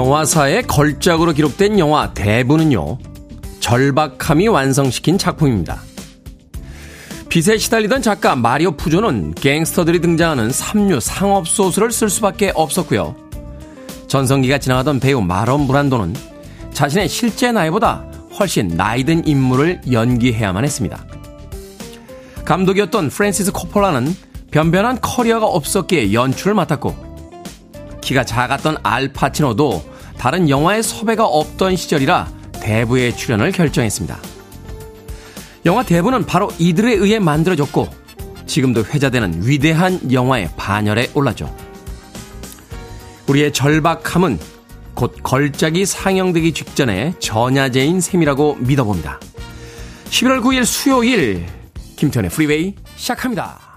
영화사의 걸작으로 기록된 영화 대부는요, 절박함이 완성시킨 작품입니다. 빚에 시달리던 작가 마리오 푸조는 갱스터들이 등장하는 삼류 상업소설을 쓸 수밖에 없었고요. 전성기가 지나가던 배우 마론 브란도는 자신의 실제 나이보다 훨씬 나이든 인물을 연기해야만 했습니다. 감독이었던 프랜시스 코폴라는 변변한 커리어가 없었기에 연출을 맡았고 키가 작았던 알파치노도 다른 영화의 섭외가 없던 시절이라 대부의 출연을 결정했습니다. 영화 대부는 바로 이들에 의해 만들어졌고 지금도 회자되는 위대한 영화의 반열에 올랐죠. 우리의 절박함은 곧 걸작이 상영되기 직전에 전야제인 셈이라고 믿어봅니다. 11월 9일 수요일 김태훈의 프리웨이 시작합니다.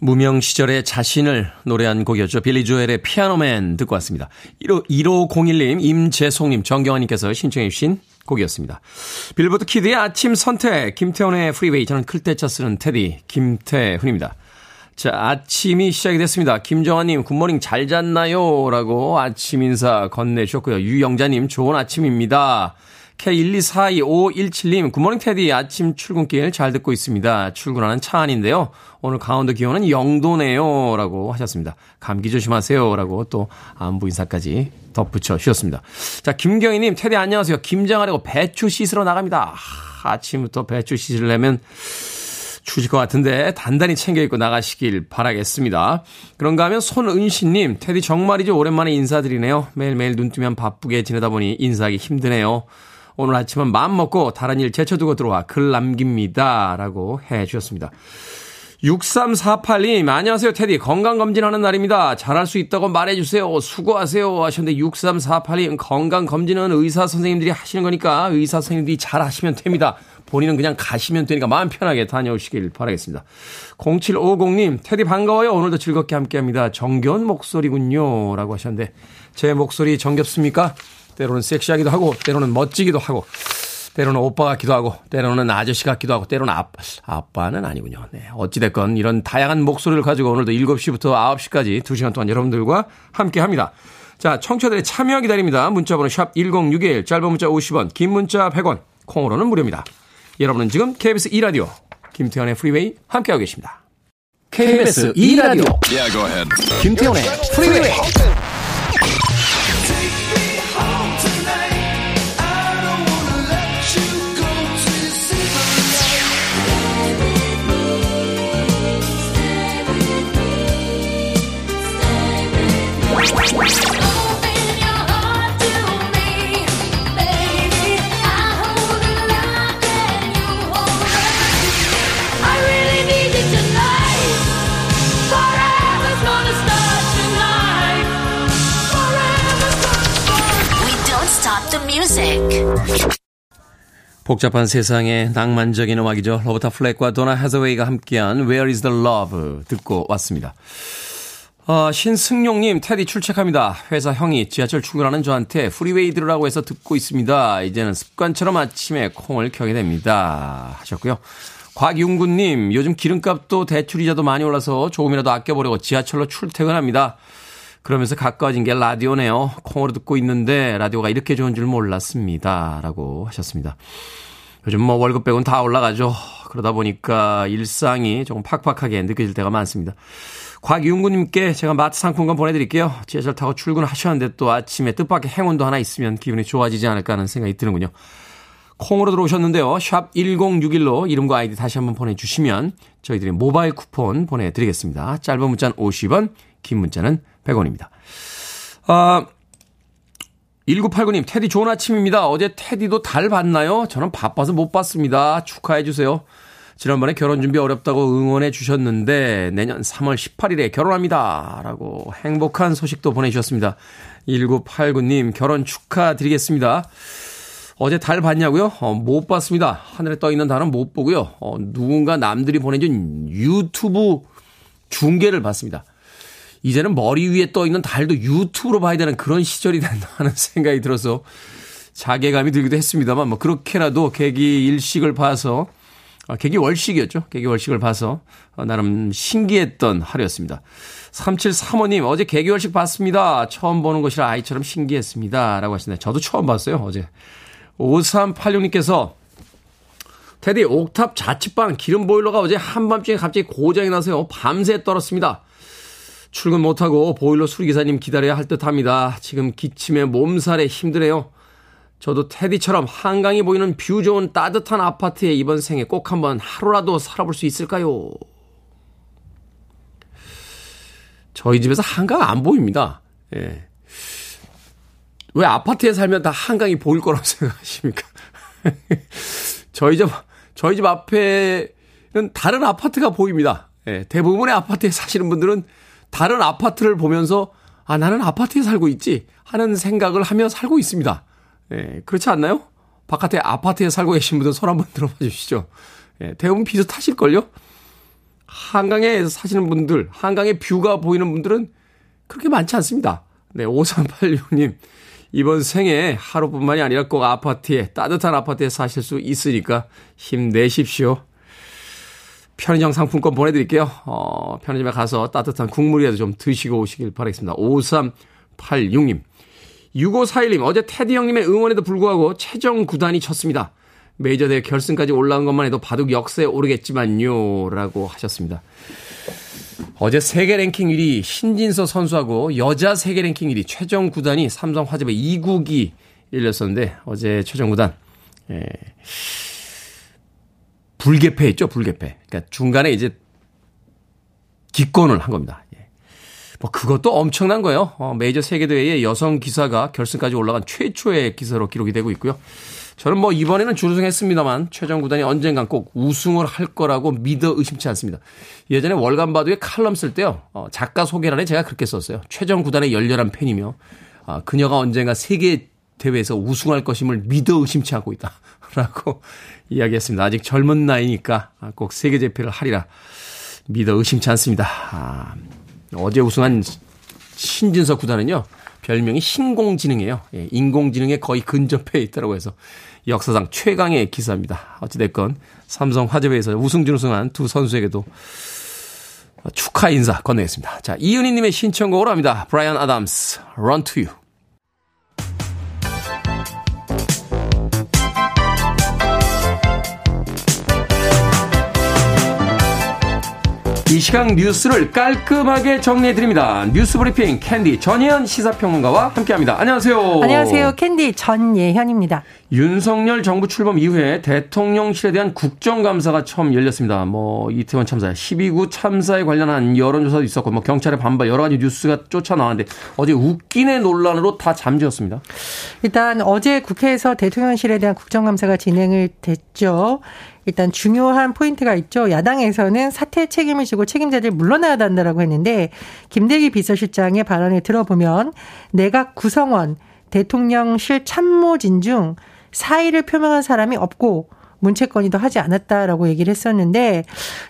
무명 시절의 자신을 노래한 곡이었죠. 빌리 조엘의 Piano Man 듣고 왔습니다. 1호, 1501님, 임재송님, 정경환님께서 신청해 주신 곡이었습니다. 빌보드 kid의 아침 선택, 김태훈의 프리웨이. 저는 클 태 자 쓰는 테디, 김태훈입니다. 자, 아침이 시작이 됐습니다. 김정환님, good morning 잘 잤나요? 라고 아침 인사 건네주셨고요. 유영자님, 좋은 아침입니다. K1242517님, good morning 테디 아침 출근길 잘 듣고 있습니다. 출근하는 차 안인데요. 오늘 강원도 기온은 0도네요. 라고 하셨습니다. 감기 조심하세요. 라고 또 안부 인사까지 덧붙여 주셨습니다. 자, 김경희님, 테디 안녕하세요. 김장하려고 배추 씻으러 나갑니다. 아, 아침부터 배추 씻으려면 추실 것 같은데 단단히 챙겨 입고 나가시길 바라겠습니다. 그런가 하면 손은신님, 테디 정말이죠. 오랜만에 인사드리네요. 매일매일 눈 뜨면 바쁘게 지내다 보니 인사하기 힘드네요. 오늘 아침은 마음 먹고 다른 일 제쳐두고 들어와 글 남깁니다. 라고 해 주셨습니다. 6348님, 안녕하세요, 테디. 건강검진하는 날입니다. 잘할 수 있다고 말해주세요. 수고하세요. 하셨는데, 6348님, 건강검진은 의사 선생님들이 하시는 거니까 의사 선생님들이 잘 하시면 됩니다. 본인은 그냥 가시면 되니까 마음 편하게 다녀오시길 바라겠습니다. 0750님, 테디 반가워요. 오늘도 즐겁게 함께 합니다. 정겨운 목소리군요. 라고 하셨는데, 제 목소리 정겹습니까? 때로는 섹시하기도 하고, 때로는 멋지기도 하고, 때로는 오빠 같기도 하고, 때로는 아저씨 같기도 하고, 때로는 아빠, 아빠는 아니군요. 네. 어찌됐건 이런 다양한 목소리를 가지고 오늘도 7시부터 9시까지 2시간 동안 여러분들과 함께 합니다. 자, 청취자들의 참여 기다립니다. 문자번호 샵 1061, 짧은 문자 50원, 긴 문자 100원, 콩으로는 무료입니다. 여러분은 지금 KBS 2라디오, 김태훈의 프리웨이 함께하고 계십니다. KBS 2라디오, yeah, 김태훈의 프리웨이. 복잡한 세상의 낭만적인 음악이죠. 로버타 플렉과 도니 하서웨이가 함께한 Where is the Love 듣고 왔습니다. 어, 신승용님, 테디 출첵합니다. 회사 형이 지하철 출근하는 저한테 프리웨이 들으라고 해서 듣고 있습니다. 이제는 습관처럼 아침에 콩을 켜게 됩니다. 하셨고요. 곽윤구님, 요즘 기름값도 대출이자도 많이 올라서 조금이라도 아껴보려고 지하철로 출퇴근합니다. 그러면서 가까워진 게 라디오네요. 콩으로 듣고 있는데 라디오가 이렇게 좋은 줄 몰랐습니다. 라고 하셨습니다. 요즘 뭐 월급 빼곤 다 올라가죠. 그러다 보니까 일상이 조금 팍팍하게 느껴질 때가 많습니다. 곽윤구님께 제가 마트 상품권 보내드릴게요. 지하철 타고 출근하셨는데 또 아침에 뜻밖의 행운도 하나 있으면 기분이 좋아지지 않을까 하는 생각이 드는군요. 콩으로 들어오셨는데요. 샵 1061로 이름과 아이디 다시 한번 보내주시면 저희들이 모바일 쿠폰 보내드리겠습니다. 짧은 문자는 50원, 긴 문자는 100원입니다. 아, 1989님, 테디 좋은 아침입니다. 어제 테디도 달 봤나요? 저는 바빠서 못 봤습니다. 축하해주세요. 지난번에 결혼 준비 어렵다고 응원해 주셨는데 내년 3월 18일에 결혼합니다. 라고 행복한 소식도 보내주셨습니다. 1989님, 결혼 축하드리겠습니다. 어제 달 봤냐고요? 어, 못 봤습니다. 하늘에 떠 있는 달은 못 보고요. 어, 누군가 남들이 보내준 유튜브 중계를 봤습니다. 이제는 머리 위에 떠 있는 달도 유튜브로 봐야 되는 그런 시절이 된다 하는 생각이 들어서 자괴감이 들기도 했습니다만 뭐 그렇게라도 계기 일식을 봐서 아, 계기 월식이었죠. 계기 월식을 봐서 어, 나름 신기했던 하루였습니다. 3735님, 어제 개교월식 봤습니다. 처음 보는 것이라 아이처럼 신기했습니다. 라고 하시네. 저도 처음 봤어요, 어제. 5386님께서 테디 옥탑 자취방 기름 보일러가 어제 한밤중에 갑자기 고장이 나서요. 밤새 떨었습니다. 출근 못하고 보일러 수리기사님 기다려야 할 듯 합니다. 지금 기침에 몸살에 힘드네요. 저도 테디처럼 한강이 보이는 view 좋은 따뜻한 아파트에 이번 생에 꼭 한번 하루라도 살아볼 수 있을까요? 저희 집에서 한강 안 보입니다. 예. 왜 아파트에 살면 다 한강이 보일 거라고 생각하십니까? 저희 집, 저희 집 앞에는 다른 아파트가 보입니다. 예. 대부분의 아파트에 사시는 분들은 다른 아파트를 보면서 아, 나는 아파트에 살고 있지 하는 생각을 하며 살고 있습니다. 예. 그렇지 않나요? 바깥에 아파트에 살고 계신 분들 손 한번 들어봐 주시죠. 예. 대부분 비슷하실걸요? 한강에 사시는 분들, 한강의 뷰가 보이는 분들은 그렇게 많지 않습니다. 네, 5386님. 이번 생에 하루뿐만이 아니라 꼭 아파트에, 따뜻한 아파트에 사실 수 있으니까 힘내십시오. 편의점 상품권 보내드릴게요. 어, 편의점에 가서 따뜻한 국물이라도 좀 드시고 오시길 바라겠습니다. 5386님. 6541님, 어제 테디 형님의 응원에도 불구하고 최정 구단이 쳤습니다. 메이저 대회 결승까지 올라온 것만 해도 바둑 역사에 오르겠지만요. 라고 하셨습니다. 어제 세계 랭킹 1위 신진서 선수하고 여자 세계 랭킹 1위 최정 구단이 삼성 화재배 2국이 열렸었는데 어제 최정 구단 예. 불개패했죠, 불개패. 그러니까 중간에 이제 기권을 한 겁니다. 예. 뭐 그것도 엄청난 거예요. 어, 메이저 세계 대회에 여성 기사가 결승까지 올라간 최초의 기사로 기록이 되고 있고요. 저는 뭐 이번에는 준우승했습니다만 최정 구단이 언젠간 꼭 우승을 할 거라고 믿어 의심치 않습니다. 예전에 월간 바둑에 칼럼 쓸 때요. 어, 작가 소개란에 제가 그렇게 썼어요. 최정 구단의 열렬한 팬이며 아, 그녀가 언젠가 세계 대회에서 우승할 것임을 믿어 의심치 않고 있다라고 이야기했습니다. 아직 젊은 나이니까 꼭 세계 제패를 하리라 믿어 의심치 않습니다. 아, 어제 우승한 신진석 구단은요. 별명이 신공지능이에요. 예, 인공지능에 거의 근접해 있다고 해서 역사상 최강의 기사입니다. 어찌됐건 삼성 화재배에서 우승 준우승한 두 선수에게도 축하 인사 건네겠습니다. 자, 이은희님의 신청곡으로 합니다. 브라이언 아담스, Run to You. 이 시간 뉴스를 깔끔하게 정리해드립니다. 뉴스 브리핑 캔디 전예현 시사평론가와 함께합니다. 안녕하세요. 안녕하세요. 캔디 전예현입니다. 윤석열 정부 출범 이후에 대통령실에 대한 국정감사가 처음 열렸습니다. 뭐 이태원 참사, 10.29 참사에 관련한 여론조사도 있었고 뭐 경찰의 반발 여러 가지 뉴스가 쏟아져 나왔는데 어제 웃기네 논란으로 다 잠재웠습니다. 일단 어제 국회에서 대통령실에 대한 국정감사가 진행을 됐죠. 일단 중요한 포인트가 있죠. 야당에서는 사태 책임을 지고 책임자들 물러나야 한다라고 했는데 김대기 비서실장의 발언을 들어보면 내각 구성원 대통령실 참모진 중 사의를 표명한 사람이 없고 문체권이도 하지 않았다라고 얘기를 했었는데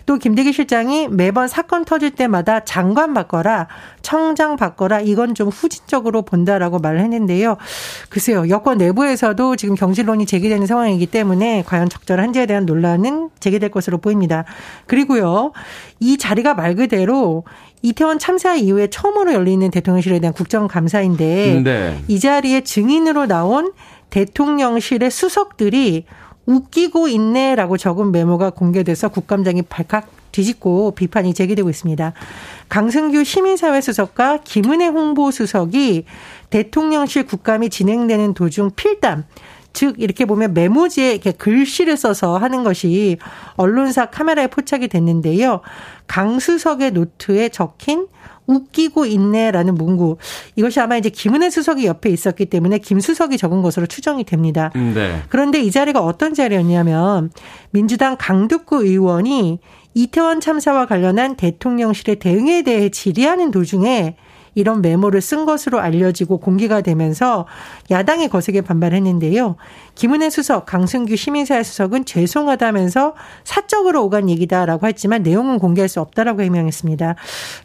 또 김대기 실장이 매번 사건 터질 때마다 장관 바꿔라 청장 바꿔라 이건 좀 후진적으로 본다라고 말을 했는데요. 글쎄요 여권 내부에서도 지금 경질론이 제기되는 상황이기 때문에 과연 적절한지에 대한 논란은 제기될 것으로 보입니다. 그리고요 이 자리가 말 그대로 이태원 참사 이후에 처음으로 열리는 대통령실에 대한 국정감사인데 네. 이 자리에 증인으로 나온 대통령실의 수석들이 웃기고 있네라고 적은 메모가 공개돼서 국감장이 발칵 뒤집고 비판이 제기되고 있습니다. 강승규 시민사회 수석과 김은혜 홍보 수석이 대통령실 국감이 진행되는 도중 필담 즉 이렇게 보면 메모지에 이렇게 글씨를 써서 하는 것이 언론사 카메라에 포착이 됐는데요. 강수석의 노트에 적힌 웃기고 있네라는 문구. 이것이 아마 이제 김은혜 수석이 옆에 있었기 때문에 김 수석이 적은 것으로 추정이 됩니다. 네. 그런데 이 자리가 어떤 자리였냐면 민주당 강두구 의원이 이태원 참사와 관련한 대통령실의 대응에 대해 질의하는 도중에 이런 메모를 쓴 것으로 알려지고 공개가 되면서 야당이 거세게 반발했는데요. 김은혜 수석, 강승규 시민사회 수석은 죄송하다면서 사적으로 오간 얘기다라고 했지만 내용은 공개할 수 없다라고 해명했습니다.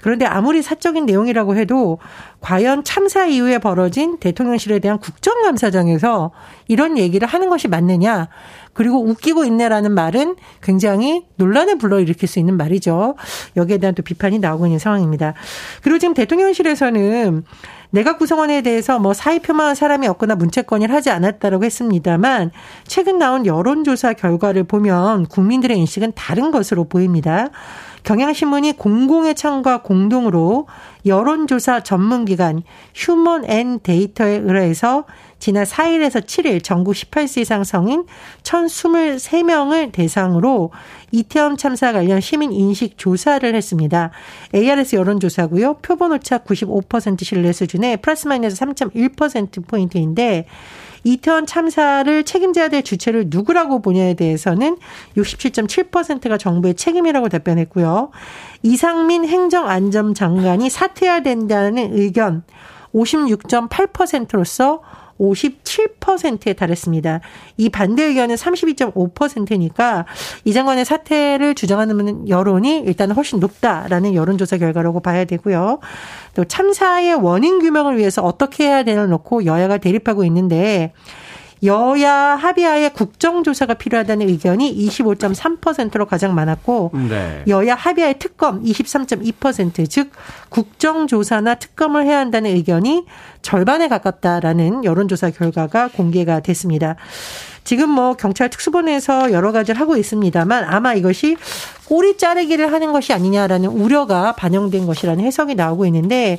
그런데 아무리 사적인 내용이라고 해도 과연 참사 이후에 벌어진 대통령실에 대한 국정감사장에서 이런 얘기를 하는 것이 맞느냐. 그리고 웃기고 있네라는 말은 굉장히 논란을 불러일으킬 수 있는 말이죠. 여기에 대한 또 비판이 나오고 있는 상황입니다. 그리고 지금 대통령실에서는 내각 구성원에 대해서 뭐 사의 표명한 사람이 없거나 문책 건의를 하지 않았다라고 했습니다만 최근 나온 여론조사 결과를 보면 국민들의 인식은 다른 것으로 보입니다. 경향신문이 공공의 창과 공동으로 여론조사 전문기관 휴먼 앤 데이터에 의뢰해서 지난 4일에서 7일 전국 18세 이상 성인 1,023명을 대상으로 이태원 참사 관련 시민 인식 조사를 했습니다. ARS 여론조사고요. 표본 오차 95% 신뢰 수준의 플러스 마이너스 3.1%포인트인데 이태원 참사를 책임져야 될 주체를 누구라고 보냐에 대해서는 67.7%가 정부의 책임이라고 답변했고요. 이상민 행정안전장관이 사퇴해야 된다는 의견 56.8%로서 57%에 달했습니다. 이 반대 의견은 32.5%니까 이 장관의 사퇴를 주장하는 여론이 일단 훨씬 높다라는 여론조사 결과라고 봐야 되고요. 또 참사의 원인 규명을 위해서 어떻게 해야 되나 놓고 여야가 대립하고 있는데 여야 합의하에 국정조사가 필요하다는 의견이 25.3%로 가장 많았고 네. 여야 합의하에 특검 23.2%, 즉 국정조사나 특검을 해야 한다는 의견이 절반에 가깝다라는 여론조사 결과가 공개가 됐습니다. 지금 뭐 경찰 특수본에서 여러 가지를 하고 있습니다만 아마 이것이 꼬리 자르기를 하는 것이 아니냐라는 우려가 반영된 것이라는 해석이 나오고 있는데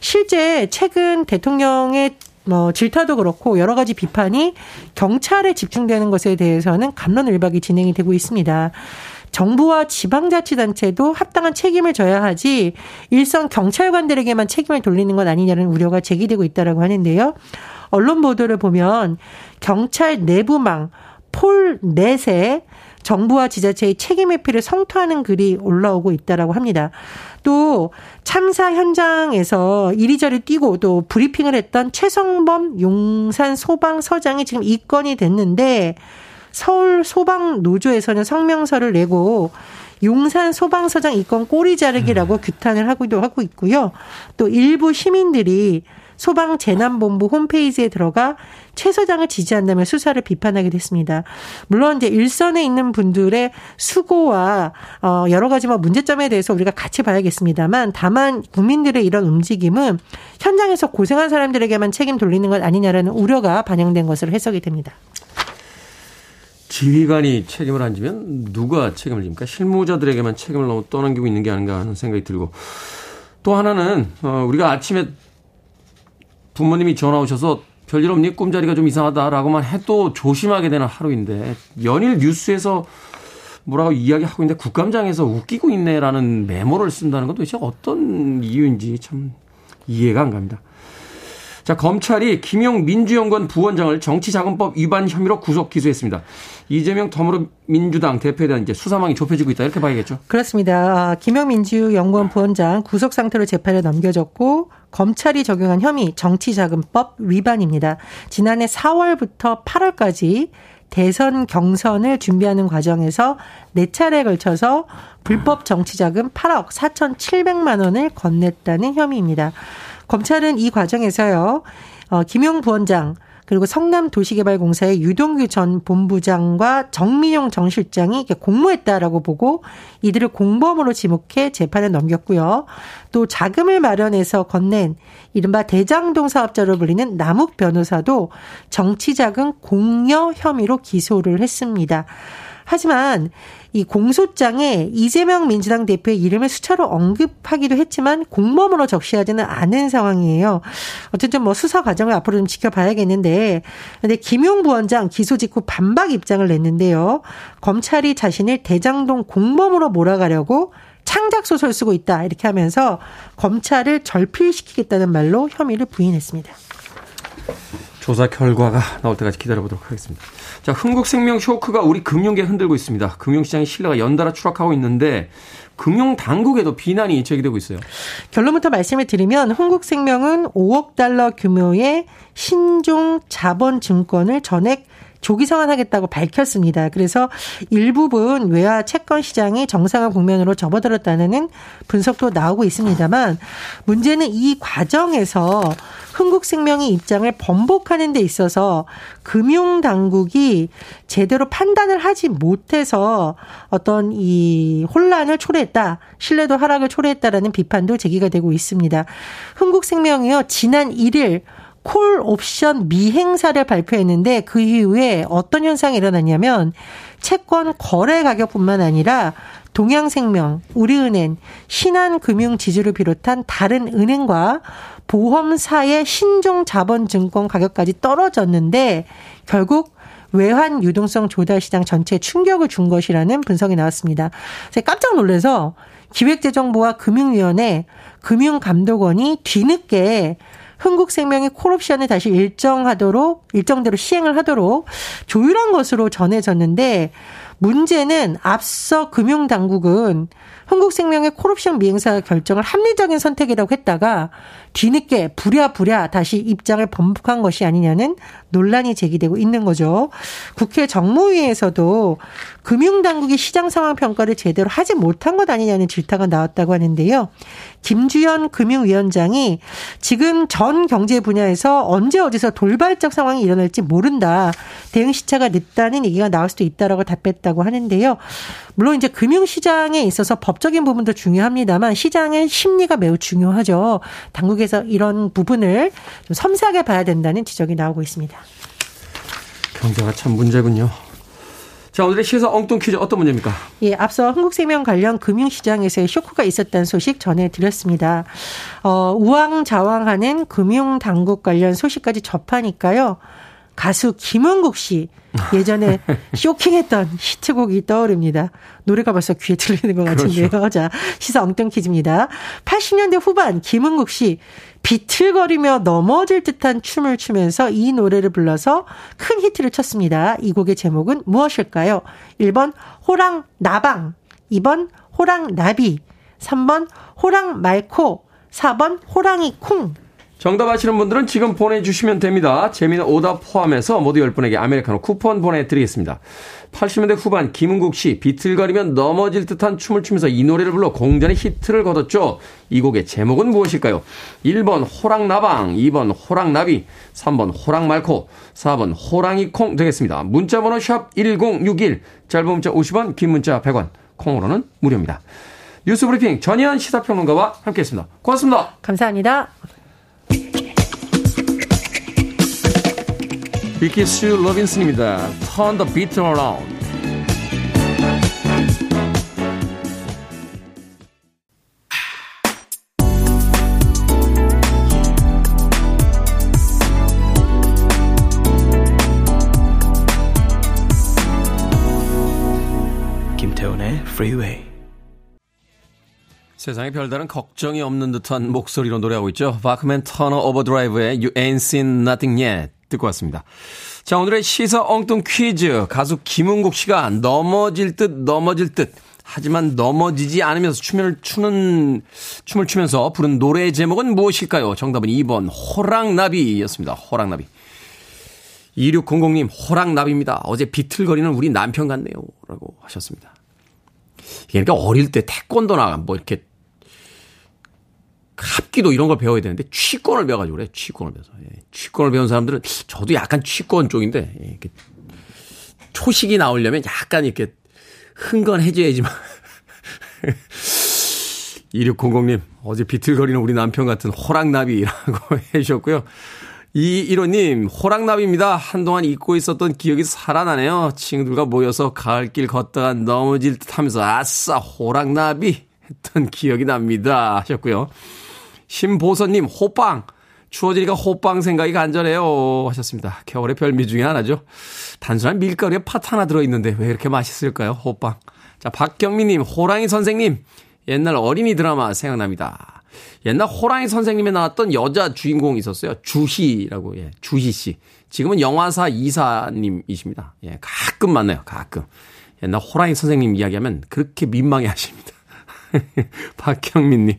실제 최근 대통령의 뭐 질타도 그렇고 여러 가지 비판이 경찰에 집중되는 것에 대해서는 감론을박이 진행이 되고 있습니다. 정부와 지방자치단체도 합당한 책임을 져야 하지 일선 경찰관들에게만 책임을 돌리는 것 아니냐는 우려가 제기되고 있다라고 하는데요. 언론 보도를 보면 경찰 내부망 폴넷에 정부와 지자체의 책임 회피를 성토하는 글이 올라오고 있다라고 합니다. 또 참사 현장에서 이리저리 뛰고 또 브리핑을 했던 최성범 용산 소방 서장이 지금 입건이 됐는데 서울 소방 노조에서는 성명서를 내고 용산 소방서장 입건 꼬리 자르기라고 음. 규탄을 하기도 하고 있고요. 또 일부 시민들이 소방재난본부 홈페이지에 들어가 최 소장을 지지한다며 수사를 비판하기도 했습니다. 물론 이제 일선에 있는 분들의 수고와 어 여러 가지 뭐 문제점에 대해서 우리가 같이 봐야겠습니다만 다만 국민들의 이런 움직임은 현장에서 고생한 사람들에게만 책임 돌리는 것 아니냐라는 우려가 반영된 것으로 해석이 됩니다. 지휘관이 책임을 안 지면 누가 책임을 집니까? 실무자들에게만 책임을 너무 떠넘기고 있는 게 아닌가 하는 생각이 들고 또 하나는 어 우리가 아침에 부모님이 전화 오셔서 별일 없니? 꿈자리가 좀 이상하다라고만 해도 조심하게 되는 하루인데 연일 뉴스에서 뭐라고 이야기하고 있는데 국감장에서 웃기고 있네라는 메모를 쓴다는 건 도대체 어떤 이유인지 참 이해가 안 갑니다. 자, 검찰이 김용 민주연구원 부원장을 정치자금법 위반 혐의로 구속 기소했습니다. 이재명 더불어민주당 대표에 대한 이제 수사망이 좁혀지고 있다 이렇게 봐야겠죠. 그렇습니다. 아, 김용 민주연구원 부원장 구속 상태로 재판에 넘겨졌고 검찰이 적용한 혐의 정치자금법 위반입니다. 지난해 4월부터 8월까지 대선 경선을 준비하는 과정에서 4차례에 걸쳐서 불법 정치자금 8억 4,700만 원을 건넸다는 혐의입니다. 검찰은 이 과정에서요, 어, 김용 부원장, 그리고 성남도시개발공사의 유동규 전 본부장과 정민용 정 실장이 공모했다라고 보고 이들을 공범으로 지목해 재판에 넘겼고요. 또 자금을 마련해서 건넨 이른바 대장동 사업자로 불리는 남욱 변호사도 정치자금 공여 혐의로 기소를 했습니다. 하지만 이 공소장에 이재명 민주당 대표의 이름을 수차로 언급하기도 했지만 공범으로 적시하지는 않은 상황이에요. 어쨌든 뭐 수사 과정을 앞으로 좀 지켜봐야겠는데, 근데 김용 부원장 기소 직후 반박 입장을 냈는데요. 검찰이 자신을 대장동 공범으로 몰아가려고 창작 소설 쓰고 있다 이렇게 하면서 검찰을 절필시키겠다는 말로 혐의를 부인했습니다. 조사 결과가 나올 때까지 기다려보도록 하겠습니다. 자, 흥국생명 쇼크가 우리 금융계 흔들고 있습니다. 금융시장의 신뢰가 연달아 추락하고 있는데 금융 당국에도 비난이 제기되고 있어요. 결론부터 말씀을 드리면 흥국생명은 5억 달러 규모의 신종 자본 증권을 전액 조기 상환하겠다고 밝혔습니다. 그래서 일부분 외화 채권 시장이 정상화 국면으로 접어들었다는 분석도 나오고 있습니다만 문제는 이 과정에서 흥국생명의 입장을 번복하는 데 있어서 금융 당국이 제대로 판단을 하지 못해서 어떤 이 혼란을 초래했다, 신뢰도 하락을 초래했다라는 비판도 제기가 되고 있습니다. 흥국생명이요, 지난 1일 콜 옵션 미행사를 발표했는데 그 이후에 어떤 현상이 일어났냐면 채권 거래 가격뿐만 아니라 동양생명, 우리은행, 신한금융지주를 비롯한 다른 은행과 보험사의 신종 자본증권 가격까지 떨어졌는데 결국 외환 유동성 조달 시장 전체에 충격을 준 것이라는 분석이 나왔습니다. 깜짝 놀라서 기획재정부와 금융위원회, 금융감독원이 뒤늦게 흥국생명이 콜옵션을 다시 일정하도록 일정대로 시행을 하도록 조율한 것으로 전해졌는데 문제는 앞서 금융당국은 흥국생명의 콜옵션 미행사 결정을 합리적인 선택이라고 했다가 뒤늦게 부랴부랴 다시 입장을 번복한 것이 아니냐는 논란이 제기되고 있는 거죠. 국회 정무위에서도 금융당국이 시장 상황 평가를 제대로 하지 못한 것 아니냐는 질타가 나왔다고 하는데요. 김주현 금융위원장이 지금 전 경제 분야에서 언제 어디서 돌발적 상황이 일어날지 모른다. 대응 시차가 늦다는 얘기가 나올 수도 있다라고 답했다고 하는데요. 물론 이제 금융시장에 있어서 법적인 부분도 중요합니다만 시장의 심리가 매우 중요하죠. 당국 에서 이런 부분을 좀 섬세하게 봐야 된다는 지적이 나오고 있습니다. 경제가 참 문제군요. 자, 오늘의 시사 엉뚱 퀴즈 어떤 문제입니까? 예, 앞서 한국생명 관련 금융시장에서의 쇼크가 있었다는 소식 전해드렸습니다. 어, 우왕좌왕하는 금융당국 관련 소식까지 접하니까요. 가수 김은국 씨 예전에 쇼킹했던 히트곡이 떠오릅니다. 노래가 벌써 귀에 들리는 것 같은데요. 그렇죠. 자, 시사 엉뚱 퀴즈입니다. 80년대 후반 김은국 씨 비틀거리며 넘어질 듯한 춤을 추면서 이 노래를 불러서 큰 히트를 쳤습니다. 이 곡의 제목은 무엇일까요? 1번 호랑 나방, 2번 호랑 나비, 3번 호랑 말코, 4번 호랑이 콩. 정답 아시는 분들은 지금 보내주시면 됩니다. 재미는 오답 포함해서 모두 10분에게 아메리카노 쿠폰 보내드리겠습니다. 80년대 후반 김은국 씨 비틀거리면 넘어질 듯한 춤을 추면서 이 노래를 불러 공전의 히트를 거뒀죠. 이 곡의 제목은 무엇일까요? 1번 호랑나방, 2번 호랑나비, 3번 호랑말코, 4번 호랑이콩 되겠습니다. 문자번호 샵 1061, 짧은 문자 50원, 긴 문자 100원, 콩으로는 무료입니다. 뉴스브리핑 전희연 시사평론가와 함께했습니다. 고맙습니다. 감사합니다. 비키 수 로빈슨입니다. Turn the beat around. 김태훈의 Freeway. 세상에 별다른 걱정이 없는 듯한 목소리로 노래하고 있죠. 바크맨 터너 오버드라이브의 You Ain't Seen Nothing Yet. 듣고 왔습니다. 자, 오늘의 시사 엉뚱 퀴즈. 가수 김은국 씨가 넘어질 듯 넘어질 듯. 하지만 넘어지지 않으면서 춤을 추는, 춤을 추면서 부른 노래의 제목은 무엇일까요? 정답은 2번, 호랑나비였습니다. 호랑나비. 2600님, 호랑나비입니다. 어제 비틀거리는 우리 남편 같네요. 라고 하셨습니다. 그러니까 어릴 때 태권도나 뭐 이렇게 합기도 이런 걸 배워야 되는데 취권을 배워가지고 그래. 취권을 배워서. 예. 취권을 배운 사람들은 저도 약간 취권 쪽인데 예. 이렇게 초식이 나오려면 약간 이렇게 흥건해져야지만. 2600님, 어제 비틀거리는 우리 남편 같은 호랑나비라고 해주셨고요. 이일호님, 호랑나비입니다. 한동안 잊고 있었던 기억이 살아나네요. 친구들과 모여서 가을길 걷다가 넘어질 듯 하면서, 아싸, 호랑나비! 했던 기억이 납니다. 하셨고요. 심보선님, 호빵. 추워지니까 호빵 생각이 간절해요. 하셨습니다. 겨울의 별미 중에 하나죠. 단순한 밀가루에 팥 하나 들어있는데 왜 이렇게 맛있을까요? 호빵. 자, 박경미님, 호랑이 선생님. 옛날 어린이 드라마 생각납니다. 옛날 호랑이 선생님에 나왔던 여자 주인공이 있었어요. 주희라고, 예, 주희 씨. 지금은 영화사 이사님이십니다. 예, 가끔 만나요, 가끔. 옛날 호랑이 선생님 이야기하면 그렇게 민망해 하십니다. 박경민님.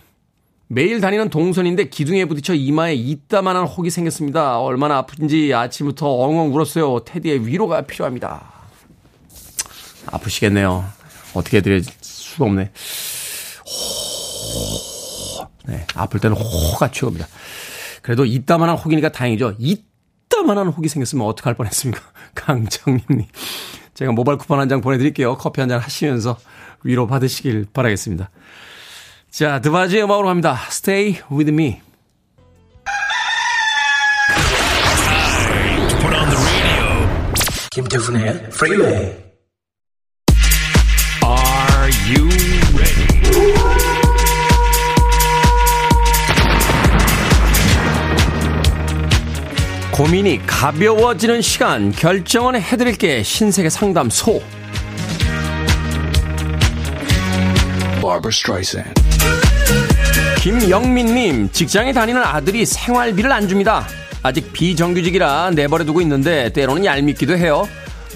매일 다니는 동선인데 기둥에 부딪혀 이마에 이따만한 혹이 생겼습니다. 얼마나 아픈지 아침부터 엉엉 울었어요. 테디의 위로가 필요합니다. 아프시겠네요. 어떻게 해드릴 수가 없네. 호. 네, 아플 때는 호가 최고입니다. 그래도 이따만한 혹이니까 다행이죠. 이따만한 혹이 생겼으면 어떡할 뻔했습니까? 강정림님. 제가 모바일 쿠폰 한 장 보내드릴게요. 커피 한 잔 하시면서 위로 받으시길 바라겠습니다. 자, 드바지의 음악으로 갑니다. Stay with me. 김태훈의 Freeway. Are you ready? 고민이 가벼워지는 시간 결정은 해드릴게 신세계 상담소. Barbara Streisand. 김영민님, 직장에 다니는 아들이 생활비를 안 줍니다. 아직 비정규직이라 내버려두고 있는데 때로는 얄밉기도 해요.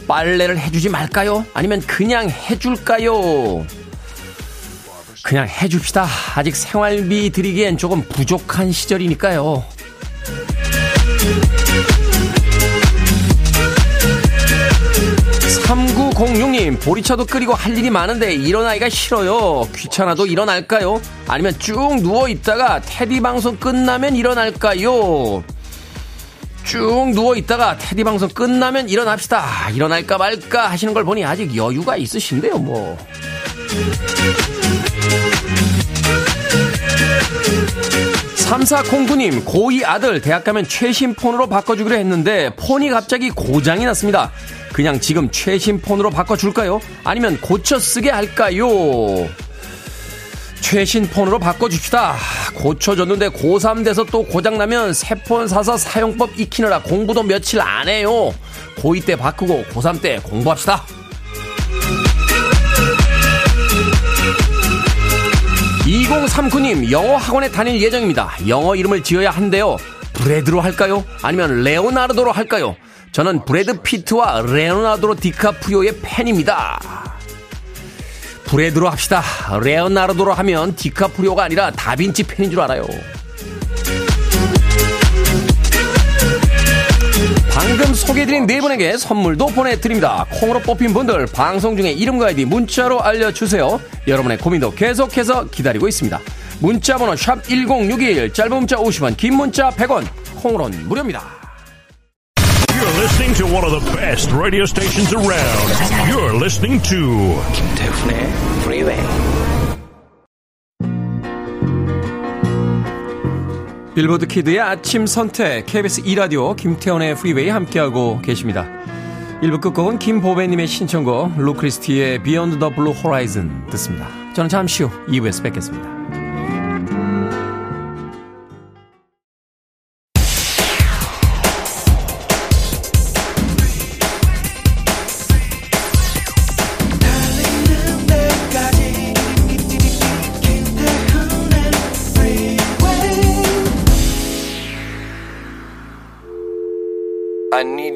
빨래를 해주지 말까요? 아니면 그냥 해줄까요? 그냥 해줍시다. 아직 생활비 드리기엔 조금 부족한 시절이니까요. 3906님, 보리차도 끓이고 할 일이 많은데 일어나기가 싫어요. 귀찮아도 일어날까요? 아니면 쭉 누워있다가 테디 방송 끝나면 일어날까요? 쭉 누워있다가 테디 방송 끝나면 일어납시다. 일어날까 말까 하시는 걸 보니 아직 여유가 있으신데요, 뭐. 3409님, 고2 아들 대학 가면 최신 폰으로 바꿔주기로 했는데 폰이 갑자기 고장이 났습니다. 그냥 지금 최신 폰으로 바꿔줄까요? 아니면 고쳐 쓰게 할까요? 최신 폰으로 바꿔줍시다. 고쳐줬는데 고3 돼서 또 고장나면 새 폰 사서 사용법 익히느라 공부도 며칠 안 해요. 고2 때 바꾸고 고3 때 공부합시다. 2039님, 영어 학원에 다닐 예정입니다. 영어 이름을 지어야 한대요. 브래드로 할까요? 아니면 레오나르도로 할까요? 저는 브래드 피트와 레오나르도 디카프리오의 팬입니다. 브래드로 합시다. 레오나르도로 하면 디카프리오가 아니라 다빈치 팬인 줄 알아요. 방금 소개해드린 네 분에게 선물도 보내드립니다. 콩으로 뽑힌 분들 방송 중에 이름과 아이디 문자로 알려주세요. 여러분의 고민도 계속해서 기다리고 있습니다. 문자번호 샵 1061 짧은 문자 50원 긴 문자 100원 콩으로는 무료입니다. Listening to one of the best radio stations around. You're listening to 김태훈의 Freeway. 빌보드 키드의 아침 선택 KBS 2 라디오 김태훈의 프리웨이 함께하고 계십니다. 1부 끝곡은 김보배님의 신청곡 루 크리스티의 Beyond the Blue Horizon 듣습니다. 저는 잠시 후 2부에서 뵙겠습니다.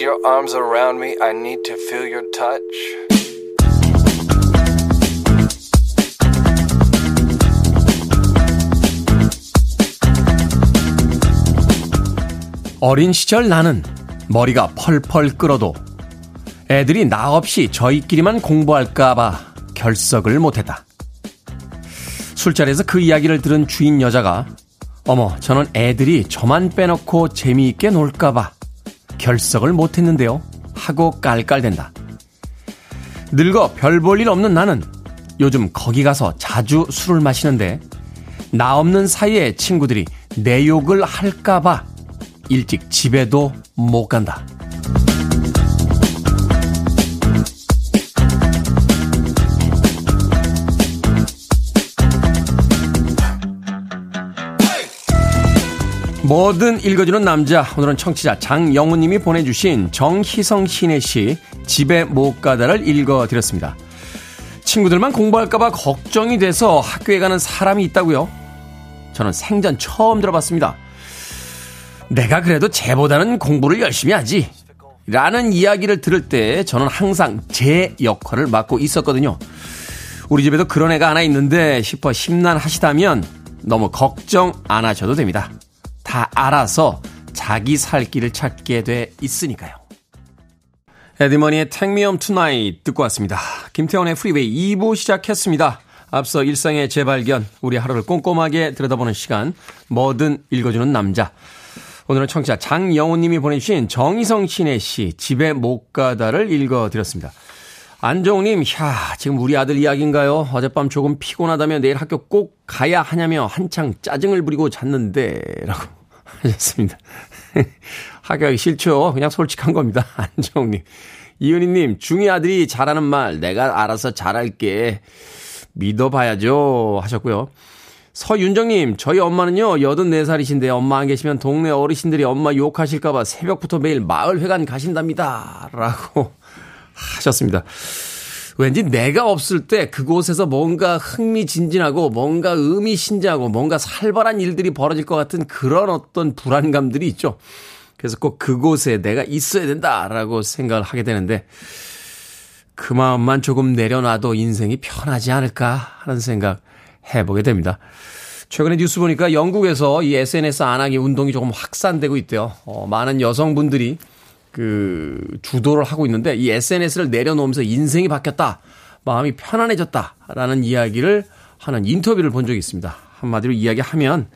Your arms around me. I need to feel your touch. 어린 시절 나는 머리가 펄펄 끓어도 애들이 나 없이 저희끼리만 공부할까봐 결석을 못했다. 술자리에서 그 이야기를 들은 주인 여자가 어머, 저는 애들이 저만 빼놓고 재미있게 놀까봐 결석을 못했는데요. 하고 깔깔댄다. 늙어 별 볼 일 없는 나는 요즘 거기 가서 자주 술을 마시는데 나 없는 사이에 친구들이 내 욕을 할까봐 일찍 집에도 못 간다. 뭐든 읽어주는 남자. 오늘은 청취자 장영우님이 보내주신 정희성 신의 시 집에 못 가다를 읽어드렸습니다. 친구들만 공부할까봐 걱정이 돼서 학교에 가는 사람이 있다고요? 저는 생전 처음 들어봤습니다. 내가 그래도 쟤보다는 공부를 열심히 하지. 라는 이야기를 들을 때 저는 항상 제 역할을 맡고 있었거든요. 우리 집에도 그런 애가 하나 있는데 싶어 심란하시다면 너무 걱정 안 하셔도 됩니다. 다 알아서 자기 살 길을 찾게 돼 있으니까요. 에디 머니의 Home Tonight 듣고 왔습니다. 김태훈의 프리웨이 2부 시작했습니다. 앞서 일상의 재발견, 우리 하루를 꼼꼼하게 들여다보는 시간, 뭐든 읽어주는 남자. 오늘은 청취자 장영호님이 보내주신 정희성 시인의 시 집에 못 가다를 읽어드렸습니다. 안정우님, 야 지금 우리 아들 이야기인가요? 어젯밤 조금 피곤하다며 내일 학교 꼭 가야 하냐며 한창 짜증을 부리고 잤는데 라고 하셨습니다. 가기 싫죠? 그냥 솔직한 겁니다. 안정우님. 이은희님, 중이 아들이 잘하는 말 내가 알아서 잘할게. 믿어봐야죠 하셨고요. 서윤정님, 저희 엄마는요, 84살이신데 엄마 안 계시면 동네 어르신들이 엄마 욕하실까봐 새벽부터 매일 마을회관 가신답니다. 라고 하셨습니다. 왠지 내가 없을 때 그곳에서 뭔가 흥미진진하고 뭔가 의미심장하고 뭔가 살벌한 일들이 벌어질 것 같은 그런 어떤 불안감들이 있죠. 그래서 꼭 그곳에 내가 있어야 된다라고 생각을 하게 되는데 그 마음만 조금 내려놔도 인생이 편하지 않을까 하는 생각 해보게 됩니다. 최근에 뉴스 보니까 영국에서 이 SNS 안 하기 운동이 조금 확산되고 있대요. 어, 많은 여성분들이 그 주도를 하고 있는데 이 SNS를 내려놓으면서 인생이 바뀌었다. 마음이 편안해졌다라는 이야기를 하는 인터뷰를 본 적이 있습니다. 한마디로 이야기하면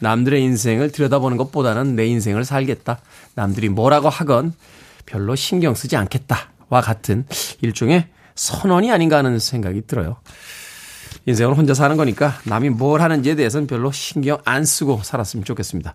남들의 인생을 들여다보는 것보다는 내 인생을 살겠다. 남들이 뭐라고 하건 별로 신경 쓰지 않겠다와 같은 일종의 선언이 아닌가 하는 생각이 들어요. 인생을 혼자 사는 거니까 남이 뭘 하는지에 대해서는 별로 신경 안 쓰고 살았으면 좋겠습니다.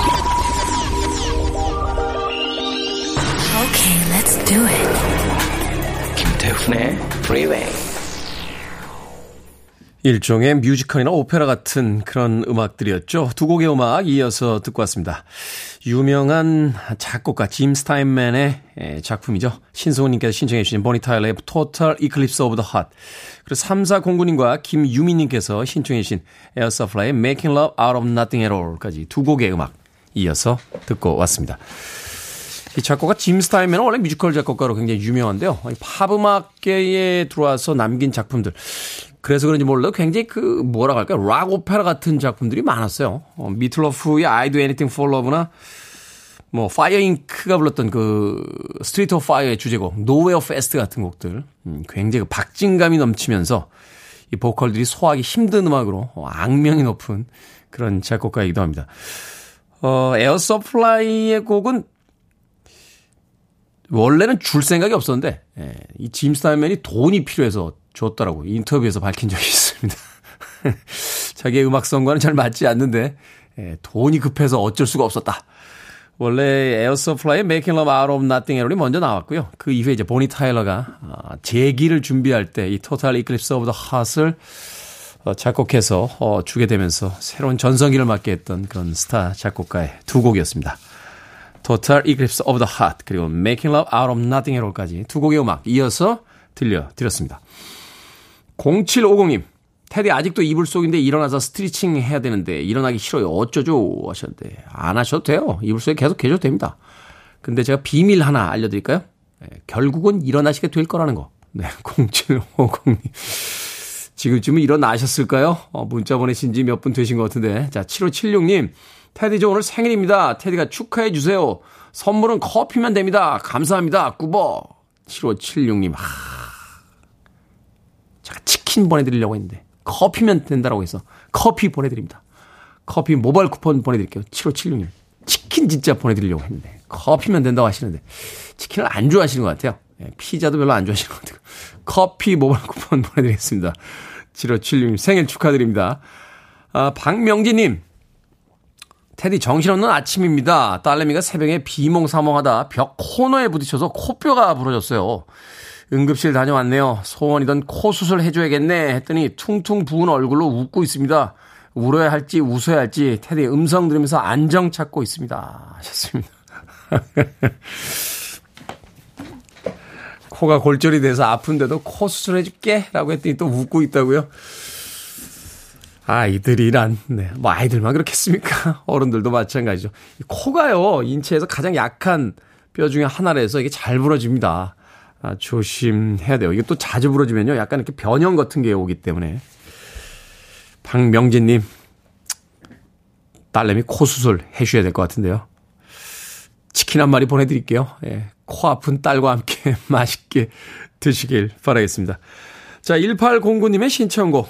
Do it. 김태훈의 Freeway. 일종의 뮤지컬이나 오페라 같은 그런 음악들이었죠. 두 곡의 음악 이어서 듣고 왔습니다. 유명한 작곡가 짐 스타인맨의 작품이죠. 신승훈님께서 신청해 주신 보니 타일러의 Total Eclipse of the Heart. 그리고 3사공구님과 김유민님께서 신청해 주신 에어 서플라이의 Making Love Out of Nothing at All까지 두 곡의 음악 이어서 듣고 왔습니다. 이 작곡가 짐 스타인맨은 원래 뮤지컬 작곡가로 굉장히 유명한데요. 팝 음악계에 들어와서 남긴 작품들. 그래서 그런지 몰라도 굉장히 그 뭐라고 할까요? 락 오페라 같은 작품들이 많았어요. 어, 미트 로프의 I'd Do Anything for Love나 뭐 파이어 Inc.가 불렀던 그 Streets of Fire의 주제곡 Nowhere Fast 같은 곡들 음, 굉장히 그 박진감이 넘치면서 이 보컬들이 소화하기 힘든 음악으로 어, 악명이 높은 그런 작곡가이기도 합니다. 어, 에어 서플라이의 곡은 원래는 줄 생각이 없었는데 예, 이 짐 스타인맨이 돈이 필요해서 줬더라고 인터뷰에서 밝힌 적이 있습니다. 자기의 음악성과는 잘 맞지 않는데 예, 돈이 급해서 어쩔 수가 없었다. 원래 에어 서플라이의 Making Love Out of Nothing All이 먼저 나왔고요. 그 이후에 이제 보니 타일러가 아, 재기를 준비할 때 이 Eclipse of the Heart을 어, 작곡해서 어, 주게 되면서 새로운 전성기를 맞게 했던 그런 스타 작곡가의 두 곡이었습니다. Total Eclipse of the Heart 그리고 Making Love Out of Nothing at All까지 두 곡의 음악 이어서 들려드렸습니다. 0750님 테디 아직도 이불 속인데 일어나서 스트리칭 해야 되는데 일어나기 싫어요. 어쩌죠? 하셨는데 안 하셔도 돼요. 이불 속에 계속 계셔도 됩니다. 근데 제가 비밀 하나 알려드릴까요? 네, 결국은 일어나시게 될 거라는 거. 네, 0750님. 지금쯤은 일어나셨을까요? 어, 문자 보내신 지 몇 분 되신 것 같은데. 자, 7576님. 테디 저 오늘 생일입니다. 테디가 축하해 주세요. 선물은 커피면 됩니다. 감사합니다. 꾸버. 7576님. 하. 제가 치킨 보내드리려고 했는데. 커피면 된다라고 해서 커피 보내드립니다. 커피 모바일 쿠폰 보내드릴게요. 7576님. 치킨 진짜 보내드리려고 했는데. 커피면 된다고 하시는데. 치킨을 안 좋아하시는 것 같아요. 예, 피자도 별로 안 좋아하시는 것 같아요. 커피 모바일 쿠폰 보내드리겠습니다. 7576님 생일 축하드립니다. 아, 박명진님. 테디 정신없는 아침입니다. 딸내미가 새벽에 비몽사몽하다 벽 코너에 부딪혀서 코뼈가 부러졌어요. 응급실 다녀왔네요. 소원이던 코 수술 해줘야겠네 했더니 퉁퉁 부은 얼굴로 웃고 있습니다. 울어야 할지 웃어야 할지 테디 음성 들으면서 안정 찾고 있습니다. 하셨습니다. 코가 골절이 돼서 아픈데도 코 수술해줄게 라고 했더니 또 웃고 있다고요. 아이들이란, 네. 뭐 아이들만 그렇겠습니까? 어른들도 마찬가지죠. 코가요, 인체에서 가장 약한 뼈 중에 하나라서 이게 잘 부러집니다. 아, 조심해야 돼요. 이게 또 자주 부러지면요. 약간 이렇게 변형 같은 게 오기 때문에. 박명진 님, 딸내미 코 수술 해 주셔야 될 것 같은데요. 치킨 한 마리 보내 드릴게요. 예, 코 아픈 딸과 함께 맛있게 드시길 바라겠습니다. 자, 1809님의 신청곡,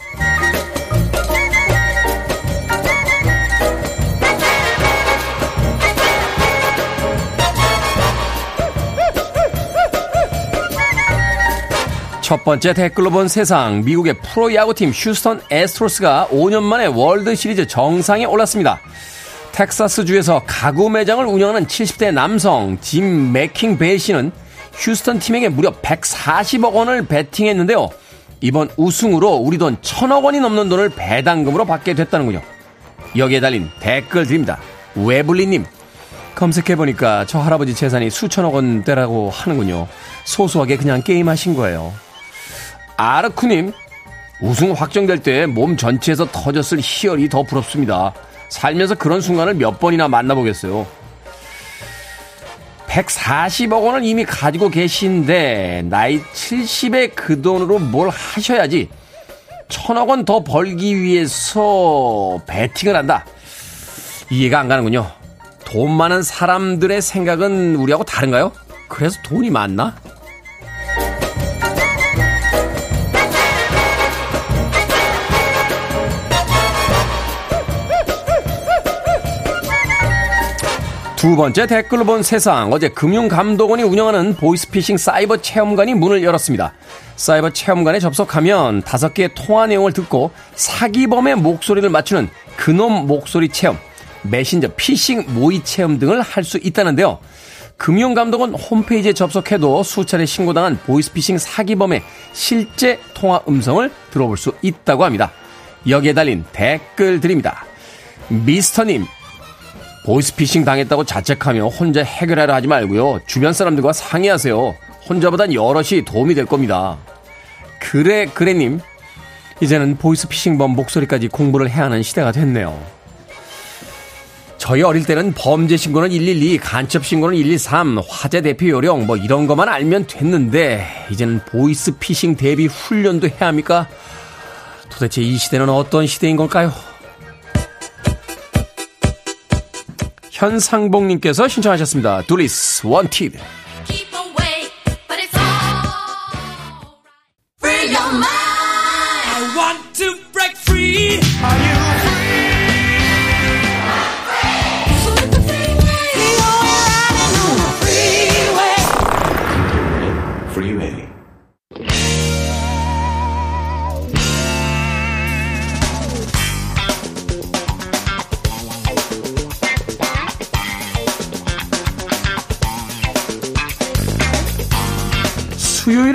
첫 번째 댓글로 본 세상. 미국의 프로야구팀 휴스턴 에스트로스가 5년 만에 월드 시리즈 정상에 올랐습니다. 텍사스주에서 가구 매장을 운영하는 70대 남성 짐 매킹베일 씨는 휴스턴 팀에게 무려 140억 원을 베팅했는데요. 이번 우승으로 우리 돈 천억 원이 넘는 돈을 배당금으로 받게 됐다는군요. 여기에 달린 댓글 드립니다. 웨블리님, 검색해보니까 저 할아버지 재산이 수천억 원대라고 하는군요. 소소하게 그냥 게임하신 거예요. 아르쿠님, 우승 확정될 때 몸 전체에서 터졌을 희열이 더 부럽습니다. 살면서 그런 순간을 몇 번이나 만나보겠어요. 140억 원을 이미 가지고 계신데 나이 70에 그 돈으로 뭘 하셔야지 천억 원 더 벌기 위해서 베팅을 한다. 이해가 안 가는군요. 돈 많은 사람들의 생각은 우리하고 다른가요? 그래서 돈이 많나? 두 번째 댓글로 본 세상. 어제 금융감독원이 운영하는 보이스피싱 사이버 체험관이 문을 열었습니다. 사이버 체험관에 접속하면 다섯 개의 통화 내용을 듣고 사기범의 목소리를 맞추는 그놈 목소리 체험, 메신저 피싱 모의 체험 등을 할 수 있다는데요. 금융감독원 홈페이지에 접속해도 수차례 신고당한 보이스피싱 사기범의 실제 통화 음성을 들어볼 수 있다고 합니다. 여기에 달린 댓글 드립니다. 미스터님, 보이스피싱 당했다고 자책하며 혼자 해결하려 하지 말고요. 주변 사람들과 상의하세요. 혼자보단 여럿이 도움이 될 겁니다. 그래, 그래님. 이제는 보이스피싱범 목소리까지 공부를 해야 하는 시대가 됐네요. 저희 어릴 때는 범죄 신고는 112, 간첩 신고는 113, 화재 대피 요령 뭐 이런 것만 알면 됐는데 이제는 보이스 피싱 대비 훈련도 해야 합니까? 도대체 이 시대는 어떤 시대인 걸까요? 현상봉님께서 신청하셨습니다. 둘리스 Wanted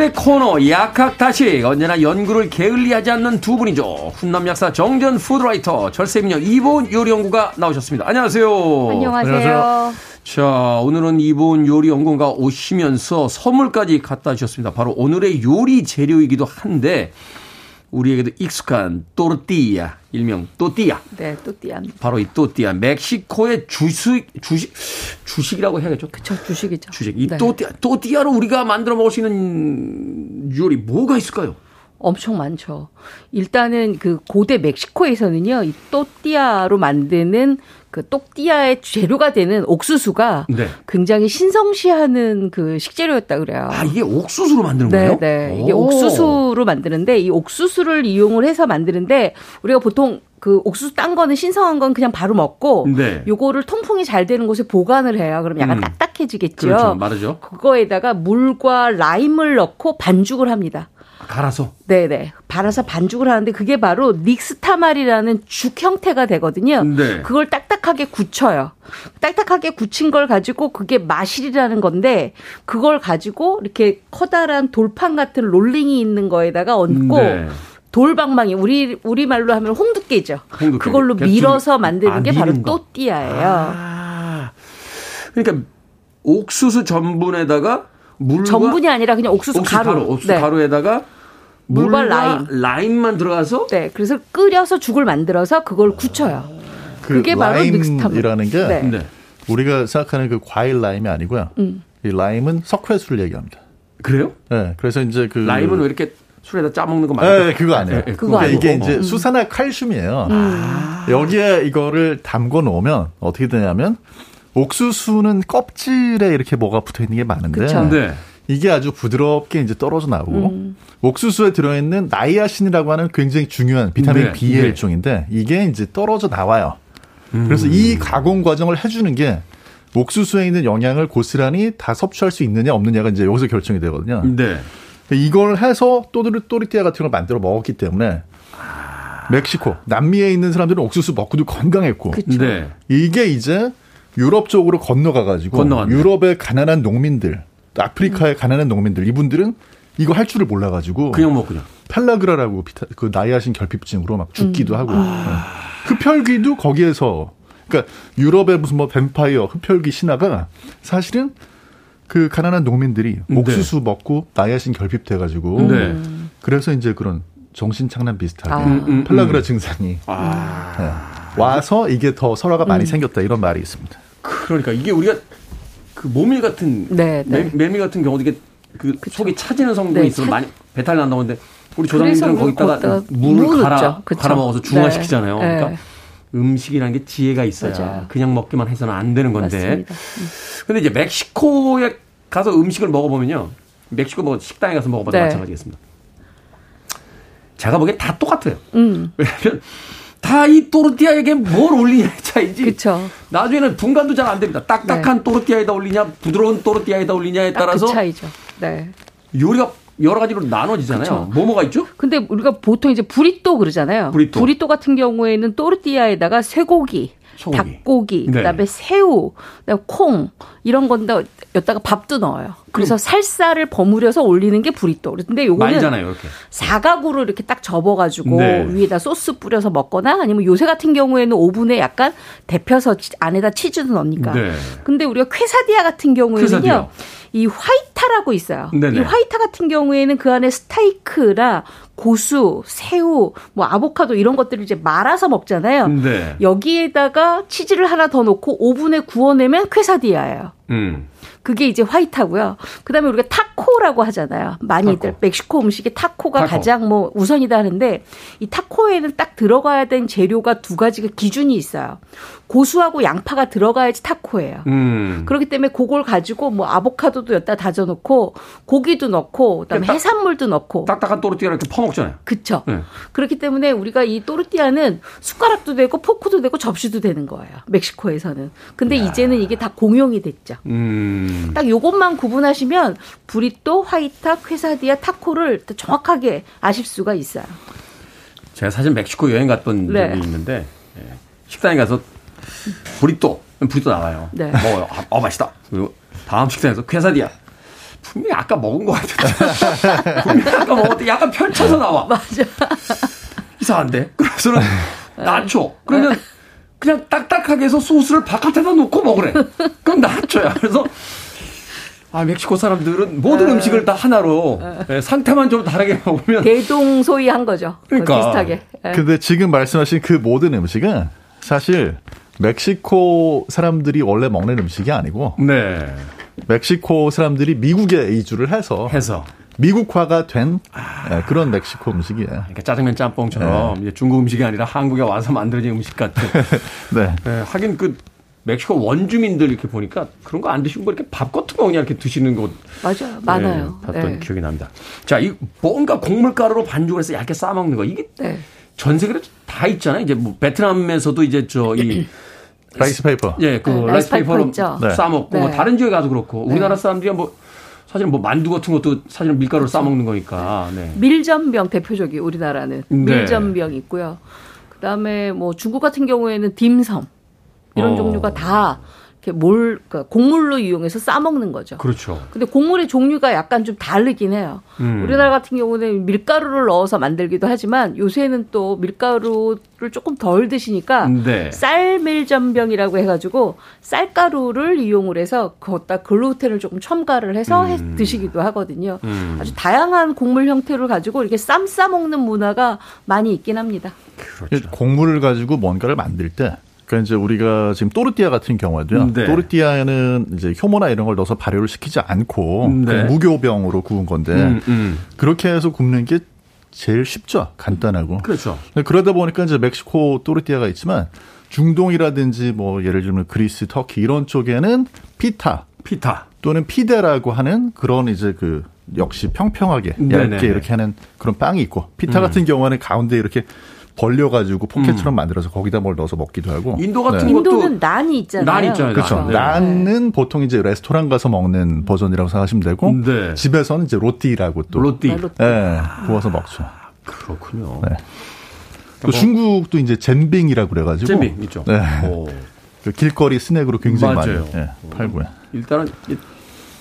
수요일의 코너 약학다식 언제나 연구를 게을리하지 않는 두 분이죠. 훈남 약사 정전 푸드라이터 절세미녀 이보은 요리연구가 나오셨습니다. 안녕하세요. 안녕하세요. 자 오늘은 이보은 요리연구가 오시면서 선물까지 갖다 주셨습니다. 바로 오늘의 요리 재료이기도 한데 우리에게도 익숙한 또르띠야 일명 또띠야 네, 또띠안. 바로 이 또띠아 멕시코의 주식 주식 주식이라고 해야겠죠. 저 주식이죠. 주식 이 네. 또띠아 또띠아로 우리가 만들어 먹을 수 있는 요리 뭐가 있을까요? 엄청 많죠. 일단은 그 고대 멕시코에서는요, 이 또띠아로 만드는 그 또띠아의 재료가 되는 옥수수가 네. 굉장히 신성시하는 그 식재료였다 그래요. 아, 이게 옥수수로 만드는 네, 거예요? 네. 이게 오. 옥수수로 만드는데 이 옥수수를 이용을 해서 만드는데 우리가 보통 그 옥수수 딴 거는 신성한 건 그냥 바로 먹고 네. 요거를 통풍이 잘 되는 곳에 보관을 해요. 그럼 약간 음. 딱딱해지겠죠. 그렇죠. 마르죠. 그거에다가 물과 라임을 넣고 반죽을 합니다. 갈아서. 네네. 발라서 반죽을 하는데 그게 바로 닉스타말이라는 죽 형태가 되거든요. 네. 그걸 딱딱하게 굳혀요. 딱딱하게 굳힌 걸 가지고 그게 마실이라는 건데 그걸 가지고 이렇게 커다란 돌판 같은 롤링이 있는 거에다가 얹고 네. 돌방망이 우리 우리 말로 하면 홍두깨죠. 홍두깨. 그걸로 개수- 밀어서 만드는 아, 게 바로 미는 거. 또띠아예요. 아. 그러니까 옥수수 전분에다가 물과 전분이 아니라 그냥 옥수수, 옥수수 가루. 옥수수 네. 가루에다가 물과 물과 라임. 만 들어가서 네, 그래서 끓여서 죽을 만들어서 그걸 굳혀요. 그 그게 바로 닉스타물. 라임이라는 게 네. 네. 우리가 생각하는 그 과일 라임이 아니고요. 음. 이 라임은 석회수를 얘기합니다. 그래요? 네, 그래서 이제 그 라임은 왜 이렇게 술에다 짜 먹는 거 말고? 네, 그거 아니에요. 네, 그거 그러니까 아니고. 이게 이제 어. 수산화 칼슘이에요. 음. 여기에 이거를 담궈 놓으면 어떻게 되냐면 옥수수는 껍질에 이렇게 뭐가 붙어 있는 게 많은데 그쵸. 네. 이게 아주 부드럽게 이제 떨어져 나오고 음. 옥수수에 들어있는 나이아신이라고 하는 굉장히 중요한 비타민 네, B의 네. 일종인데 이게 이제 떨어져 나와요. 그래서 음. 이 가공 과정을 해주는 게 옥수수에 있는 영양을 고스란히 다 섭취할 수 있느냐 없느냐가 이제 여기서 결정이 되거든요. 네. 이걸 해서 또르 또르띠아 같은 걸 만들어 먹었기 때문에 멕시코, 남미에 있는 사람들은 옥수수 먹고도 건강했고 네. 이게 이제 유럽 쪽으로 건너가 가지고 건너갔네. 유럽의 가난한 농민들, 또 아프리카의 가난한 농민들 이분들은 이거 할 줄을 몰라 가지고 그냥 먹군요. 펠라그라라고 비타, 그 나이아신 결핍증으로 막 죽기도 음. 하고 아. 네. 흡혈귀도 거기에서 그러니까 유럽의 무슨 뭐 뱀파이어 흡혈귀 신화가 사실은 그 가난한 농민들이 네. 옥수수 먹고 나이아신 결핍돼 가지고 네. 그래서 이제 그런 정신 착란 비슷하게 아. 음, 음, 펠라그라 증상이 아. 네. 와서 이게 더 설화가 많이 음. 생겼다 이런 말이 있습니다. 그러니까 이게 우리가 그 모밀 같은 네, 네. 매, 미 같은 경우도 이게 그 속이 차지는 성분이 네, 있으면 차- 많이 배탈 난다고 하는데 우리 조상님들은 거기다가 물을 물 갈아. 그쵸. 갈아 먹어서 중화시키잖아요. 네. 그러니까 네. 음식이라는 게 지혜가 있어야 맞아요. 그냥 먹기만 해서는 안 되는 건데. 맞습니다. 근데 이제 멕시코에 가서 음식을 먹어보면요. 멕시코 뭐 식당에 가서 먹어봐도 네. 마찬가지겠습니다. 제가 보기엔 다 똑같아요. 음. 왜냐면 다 이 또르띠아에게 뭘 올리냐의 차이지. 그쵸. 나중에는 분간도 잘 안 됩니다. 딱딱한 또르띠아에다 올리냐, 부드러운 또르띠아에다 올리냐에 딱 따라서 그 차이죠. 네. 요리가 여러 가지로 나눠지잖아요. 그쵸. 뭐뭐가 있죠? 근데 우리가 보통 이제 브리또 그러잖아요. 브리또. 같은 경우에는 또르띠아에다가 쇠고기, 소고기. 닭고기, 네. 그다음에 새우, 그다음에 콩 이런 건데 여기다가 밥도 넣어요. 그래서 살살을 버무려서 올리는 게 브리또. 근데 요거는 말잖아요, 이렇게. 사각으로 이렇게 딱 접어가지고 네. 위에다 소스 뿌려서 먹거나 아니면 요새 같은 경우에는 오븐에 약간 데펴서 치- 안에다 치즈도 넣으니까. 네. 근데 우리가 퀘사디아 같은 경우에는요. 퀘사디아. 이 화이타라고 있어요. 네네. 이 화이타 같은 경우에는 그 안에 스테이크나 고수, 새우, 뭐 아보카도 이런 것들을 이제 말아서 먹잖아요. 네. 여기에다가 치즈를 하나 더 넣고 오븐에 구워내면 퀘사디아예요. 음. 그게 이제 화이트하고요. 그다음에 우리가 타코라고 하잖아요. 많이들 타코. 멕시코 음식이 타코가 타코. 가장 뭐 우선이다 하는데 이 타코에는 딱 들어가야 되는 재료가 두 가지가 기준이 있어요. 고수하고 양파가 들어가야지 타코예요. 음. 그렇기 때문에 그걸 가지고 뭐 아보카도도 여기다 다져 놓고 고기도 넣고 그다음에 딱- 해산물도 넣고 딱딱한 또르띠아 이렇게 퍼먹잖아요. 그쵸. 네. 그렇기 때문에 우리가 이 또르띠아는 숟가락도 되고 포크도 되고 접시도 되는 거예요. 멕시코에서는. 근데 이제는 이게 다 공용이 됐죠. 음. 딱 요것만 구분하시면 브리또, 화이타, 퀘사디아, 타코를 또 정확하게 아실 수가 있어요. 제가 사실 멕시코 여행 갔던 네. 적이 있는데 예, 식당에 가서 브리또 브리또 나와요. 네. 먹어요. 아, 어 맛있다. 그리고 다음 식당에서 퀘사디아. 분명히 아까 먹은 거 같아. 분명히 아까 먹었더니 약간 펼쳐서 나와. 맞아. 이상한데? 그래서는 나초. 그러면 그냥 딱딱하게 해서 소스를 바깥에다 놓고 먹으래. 그럼 나초야. 그래서 아 멕시코 사람들은 모든 음식을 다 하나로 예, 상태만 좀 다르게 먹으면 대동소이한 거죠. 그러니까. 비슷하게. 예. 근데 지금 말씀하신 그 모든 음식은 사실 멕시코 사람들이 원래 먹는 음식이 아니고 네 멕시코 사람들이 미국에 이주를 해서 해서 미국화가 된 예, 그런 멕시코 음식이에요. 그러니까 짜장면 짬뽕처럼 이제 중국 음식이 아니라 한국에 와서 만들어진 음식 같은. 네. 예, 하긴 그 멕시코 원주민들 이렇게 보니까 그런 거 안 드시고 뭐 이렇게 밥 같은 거 그냥 이렇게 드시는 거 맞아요. 많아요. 예, 봤던 네. 기억이 납니다. 자, 이 뭔가 곡물가루로 반죽을 해서 얇게 싸 먹는 거 이게 네. 전 세계로 다 있잖아요. 이제 뭐 베트남에서도 이제 저 이 rice paper. 예, 그 네, rice rice paper paper로 있죠. 네. 싸 먹고 뭐 네. 다른 지역에 가도 그렇고 우리나라 사람들이 뭐 사실은 뭐 만두 같은 것도 사실은 밀가루로 싸 먹는 거니까. 네. 밀전병 대표적이 우리나라는 네. 밀전병 있고요. 그다음에 뭐 중국 같은 경우에는 딤섬 이런 어. 종류가 다 몰 그러니까 곡물로 이용해서 싸 먹는 거죠. 그렇죠. 근데 곡물의 종류가 약간 좀 다르긴 해요. 음. 우리나라 같은 경우는 밀가루를 넣어서 만들기도 하지만 요새는 또 밀가루를 조금 덜 드시니까 네. 쌀밀전병이라고 해가지고 쌀가루를 이용을 해서 거기다 글루텐을 조금 첨가를 해서 해- 드시기도 하거든요. 음. 아주 다양한 곡물 형태를 가지고 이렇게 쌈 싸 먹는 문화가 많이 있긴 합니다. 그렇죠. 곡물을 가지고 뭔가를 만들 때 그러니까 이제 우리가 지금 또르띠아 같은 경우에도요. 네. 또르띠아에는 이제 효모나 이런 걸 넣어서 발효를 시키지 않고 네. 그냥 무교병으로 구운 건데 음, 음. 그렇게 해서 굽는 게 제일 쉽죠. 간단하고. 그렇죠. 그러다 보니까 이제 멕시코 또르띠아가 있지만 중동이라든지 뭐 예를 들면 그리스, 터키 이런 쪽에는 피타 피타. 또는 피데라고 하는 그런 이제 그 역시 평평하게 네네네. 얇게 이렇게 하는 그런 빵이 있고 피타 같은 경우는 가운데 이렇게 벌려가지고 포켓처럼 만들어서 거기다 뭘 넣어서 먹기도 하고 인도 같은 네. 것도 인도는 난이 있잖아요. 난 있잖아요. 그렇죠. 네. 난은 보통 이제 레스토랑 가서 먹는 버전이라고 생각하시면 되고 네. 집에서는 이제 로띠라고 또 로띠. 네, 로띠. 예, 구워서 먹죠. 그렇군요. 네. 또 중국도 이제 젠빙이라고 그래가지고 젠빙 있죠. 네. 오. 그 길거리 스낵으로 굉장히 맞아요. 많이 예, 팔고요. 일단은 이-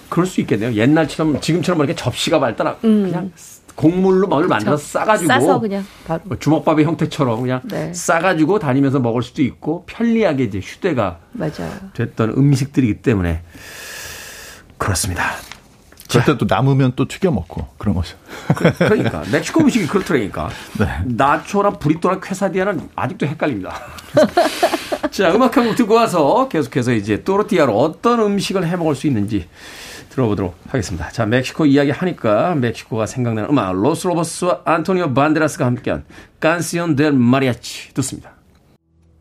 그럴 수 있겠네요. 옛날처럼 지금처럼 이렇게 접시가 발달하 그냥 곡물로 뭘 만들어서 싸가지고 싸서 그냥 바로. 뭐 주먹밥의 형태처럼 그냥 네. 싸가지고 다니면서 먹을 수도 있고 편리하게 이제 휴대가 맞아요. 됐던 음식들이기 때문에 그렇습니다. 그때 또 남으면 또 튀겨 먹고 그런 거죠. 그러니까 멕시코 음식이 그렇더라니까. 네. 나초나 브리또나 퀘사디아는 아직도 헷갈립니다. 자, 음악 한 곡 듣고 와서 계속해서 이제 또르띠아로 어떤 음식을 해 먹을 수 있는지 들어보도록 하겠습니다. 자, 멕시코 이야기 하니까 멕시코가 생각나는 음악 로스 로버스와 안토니오 반데라스가 함께한 Canción del Mariachi 듣습니다.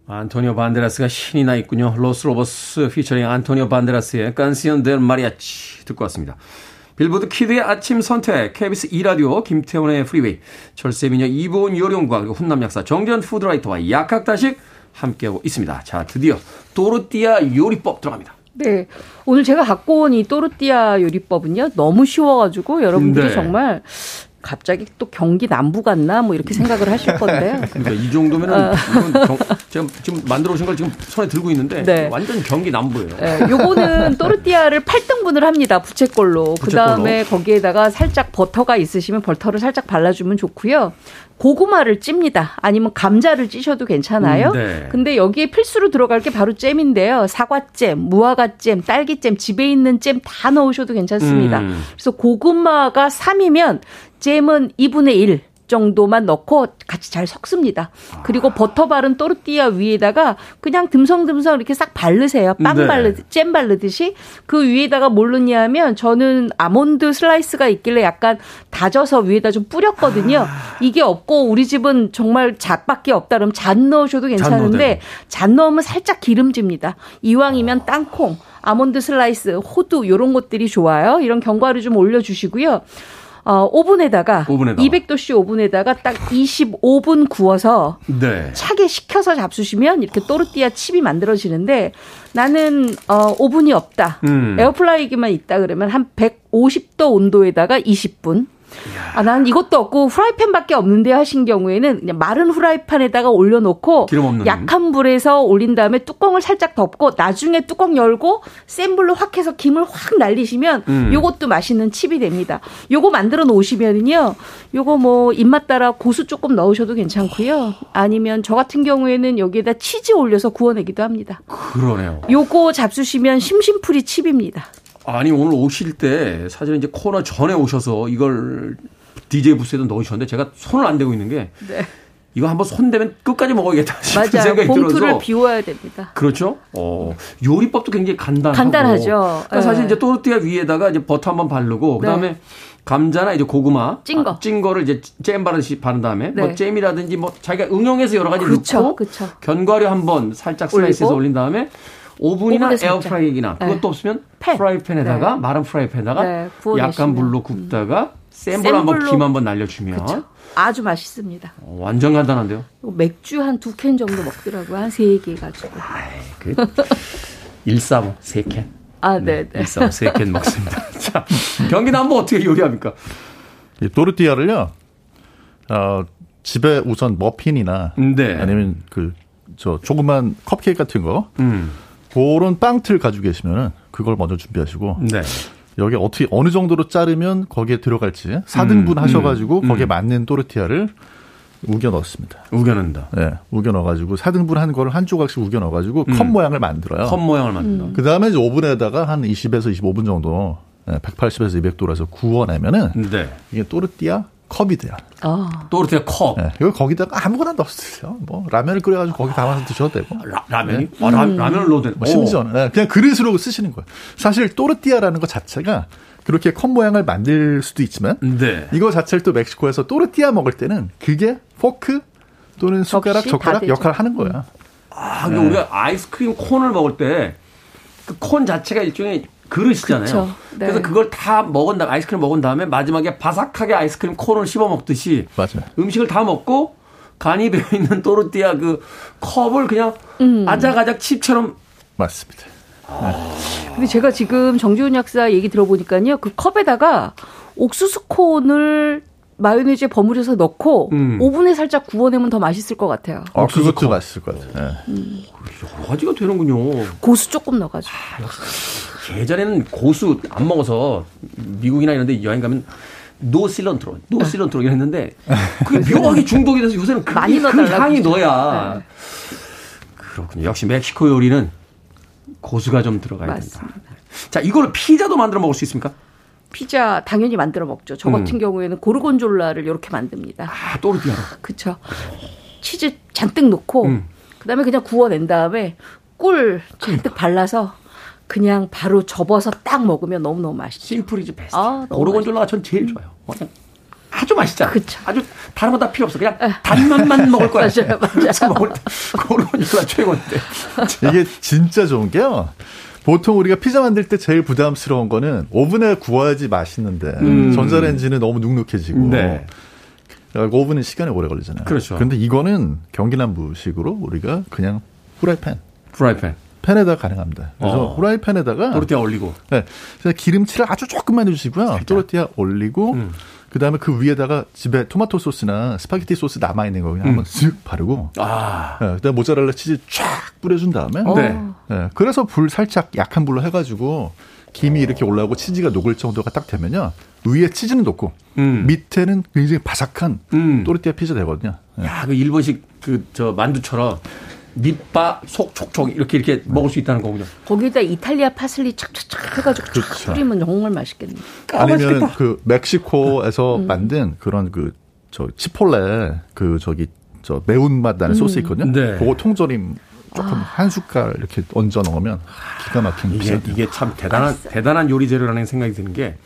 안토니오 반데라스가 신이 나 있군요. 로스 로버스 피처링 안토니오 반데라스의 Canción del Mariachi 듣고 왔습니다. 빌보드 키드의 아침 선택, KBS 2라디오, 김태훈의 프리웨이, 절세미녀 이보은 요령과 그리고 훈남 약사 정전 푸드라이터와 약학다식 함께하고 있습니다. 자, 드디어 또르띠아 요리법 들어갑니다. 네. 오늘 제가 갖고 온 이 또르띠아 요리법은요. 너무 쉬워가지고 여러분들이 네. 정말 갑자기 또 경기 남부 갔나 뭐 이렇게 생각을 하실 건데요. 그러니까 이 정도면은 이건 경- 제가 지금 만들어 오신 걸 지금 손에 들고 있는데 네. 완전 경기 남부예요. 예, 요거는 또르띠아를 8등분을 합니다. 부채꼴로. 그 다음에 거기에다가 살짝 버터가 있으시면 버터를 살짝 발라주면 좋고요. 고구마를 찝니다. 아니면 감자를 찌셔도 괜찮아요. 음, 네. 근데 여기에 필수로 들어갈 게 바로 잼인데요. 사과잼, 무화과잼, 딸기잼, 집에 있는 잼 다 넣으셔도 괜찮습니다. 음. 그래서 고구마가 3이면 잼은 2분의 1 정도만 넣고 같이 잘 섞습니다. 그리고 버터 바른 또르띠아 위에다가 그냥 듬성듬성 이렇게 싹 바르세요. 빵 네. 바르 잼 바르듯이 그 위에다가 뭘 넣냐 하면 저는 아몬드 슬라이스가 있길래 약간 다져서 위에다 좀 뿌렸거든요. 이게 없고 우리 집은 정말 잣밖에 없다 그러면 잣 넣으셔도 괜찮은데. 잣 넣으면 살짝 기름집니다. 이왕이면 땅콩, 아몬드 슬라이스, 호두 요런 것들이 좋아요. 이런 견과류 좀 올려주시고요. 어, 오븐에다가 오븐에다가. 200도씨 오븐에다가 딱 25분 구워서 네. 차게 식혀서 잡수시면 이렇게 또르띠아 칩이 만들어지는데 나는 어 오븐이 없다. 음. 에어프라이기만 있다 그러면 한 150도 온도에다가 20분. 아, 난 이것도 없고 후라이팬밖에 없는데 하신 경우에는 그냥 마른 후라이팬에다가 올려놓고 기름 없는. 약한 불에서 올린 다음에 뚜껑을 살짝 덮고 나중에 뚜껑 열고 센 불로 확 해서 김을 확 날리시면 음. 요것도 맛있는 칩이 됩니다. 요거 만들어 놓으시면은요. 요거 뭐 입맛 따라 고수 조금 넣으셔도 괜찮고요. 아니면 저 같은 경우에는 여기에다 치즈 올려서 구워내기도 합니다. 그러네요. 요거 잡수시면 심심풀이 칩입니다. 아니 오늘 오실 때 사실은 이제 코너 전에 오셔서 이걸 DJ 부스에도 넣으셨는데 제가 손을 안 대고 있는 게 네. 이거 한번 손대면 끝까지 먹어야겠다 싶은 맞아요. 생각이 봉투를 들어서 비워야 됩니다. 그렇죠. 어, 요리법도 굉장히 간단하고 간단하죠. 그러니까 네. 사실 이제 또르띠아 위에다가 이제 버터 한번 바르고 그다음에 감자나 이제 고구마 찐 거. 아, 찐 거를 이제 잼 바르듯이 바른 다음에 뭐 네. 잼이라든지 뭐 자기가 응용해서 여러 가지 그쵸, 넣고 그쵸. 견과류 한번 살짝 슬라이스해서. 올린 다음에 오븐이나. 에어프라이기나 네. 그것도 없으면 팬. 프라이팬에다가 네. 마른 프라이팬에다가 네. 약한 불로 굽다가 센불센 한번 불로. 김 한번 날려주면 그렇죠. 아주 맛있습니다. 어, 완전 간단한데요. 맥주 한 두 캔 정도 먹더라고요. 한 세 개 가지고. 그 일사모 세 캔. 아, 네, 네. 일사모 세캔 먹습니다. 자, 경기 남부 어떻게 요리합니까? 이 또르띠아를요, 어, 집에 우선 머핀이나 네. 아니면 그, 저, 조그만 컵케이크 같은 거, 음. 그런 빵틀 가지고 계시면은 그걸 먼저 준비하시고, 네. 여기 어떻게, 어느 정도로 자르면 거기에 들어갈지 4등분 음, 하셔가지고 음, 거기에 음. 맞는 또르띠아를 우겨 넣습니다. 우겨 넣는다. 예, 우겨 넣어가지고 4등분 한 거를 한 조각씩 우겨 넣어가지고 컵 모양을 만들어요. 컵 모양을 만든다. 그 다음에 이제 오븐에다가 한 20에서 25분 정도, 예, 180에서 200도라서 구워내면은 네. 이게 또르띠아 컵이 돼요. 아, 또르티아 컵. 예, 이거 거기다가 아무거나 넣으세요. 뭐 라면을 끓여가지고 거기 담아서 드셔도 되고. 라, 라면이? 아, 라, 라면을 넣어도 돼. 뭐 심지어는 예, 그냥 그릇으로 쓰시는 거예요. 사실 또르띠아라는 것 자체가 그렇게 컵 모양을 만들 수도 있지만 네. 이거 자체를 또 멕시코에서 또르띠아 먹을 때는 그게 포크 또는 숟가락, 젓가락. 역할을 하는 거야. 아, 근데 우리가 아이스크림 콘을 먹을 때 그 콘 자체가 일종의 그릇이잖아요. 그쵸. 네. 그래서 그걸 다 먹은 다음에 아이스크림 먹은 다음에 마지막에 바삭하게 아이스크림 콘을 씹어 먹듯이 맞아요. 음식을 다 먹고 간이 배어 있는 또르띠아 그 컵을 그냥 음. 아작아작 칩처럼 맞습니다. 근데 제가 지금 정지훈 약사 얘기 들어보니까요. 그 컵에다가 옥수수 콘을 마요네즈에 버무려서 넣고 음. 오븐에 살짝 구워내면 더 맛있을 것 같아요. 어, 옥수수 그것도 컵. 맛있을 것 같아요. 예. 여러 가지가 되는군요. 고수 조금 넣어가지고. 예전에는 고수 안 먹어서 미국이나 이런 데 여행 가면 no cilantro, no cilantro 이랬는데 그게 묘하게 중독이 돼서 요새는 많이 그 향이. 넣어야. 그렇군요. 역시 멕시코 요리는 고수가 좀 들어가야 맞습니다. 된다. 자, 이걸 피자도 만들어 먹을 수 있습니까? 피자 당연히 만들어 먹죠. 저 같은 음. 경우에는 고르곤졸라를 이렇게 만듭니다. 아, 또르띠아로. 그쵸. 치즈 잔뜩 넣고, 음. 그 다음에 그냥 구워낸 다음에 꿀 잔뜩 발라서 그냥 바로 접어서 딱 먹으면 너무너무 맛있죠. 심플이지 베스트. 아, 너무 고르곤졸라가 전 제일 좋아요. 그냥 아주 맛있잖아. 그쵸. 아주 다른 거 다 필요 없어. 그냥 단맛만 먹을 거야. 맞아요, 맞아요. 먹을 때 고르곤졸라 최고인데. 이게 진짜 좋은 게요. 보통 우리가 피자 만들 때 제일 부담스러운 거는 오븐에 구워야지 맛있는데 음. 전자레인지는 너무 눅눅해지고 네. 오븐은 시간이 오래 걸리잖아요. 그렇죠. 근데 이거는 경기남부식으로 우리가 그냥 후라이팬 프라이팬. 팬에다 가능합니다. 그래서 어. 후라이팬에다가 또르띠아 올리고. 네, 그래서 기름칠을 아주 조금만 해주시고요. 또르띠아 올리고 음. 그 다음에 그 위에다가 집에 토마토 소스나 스파게티 소스 남아 있는 거 그냥 한번 쓱 바르고 아. 네, 그다음에 모짜렐라 치즈 쫙 뿌려준 다음에 네. 네, 그래서 불 살짝 약한 불로 해가지고 김이 이렇게 올라오고 치즈가 녹을 정도가 딱 되면요 위에 치즈는 녹고 음. 밑에는 굉장히 바삭한 음. 또르띠아 피자 되거든요. 네. 야, 그 일본식 그 저 만두처럼 밑바 속 촉촉 이렇게 이렇게 먹을 수 있다는 거군요. 거기다 이탈리아 파슬리 착착착 해가지고 쫙 그렇죠. 뿌리면 정말 맛있겠네요. 아니면 그 멕시코에서 만든 그런 그 저 치폴레 그 저기 저 매운맛 나는 소스 있거든요. 네. 그거 통조림 조금 한 숟갈 이렇게 얹어 넣으면 기가 막힌 이게. 이게 참 대단한 대단한 요리 재료라는 생각이 드는 게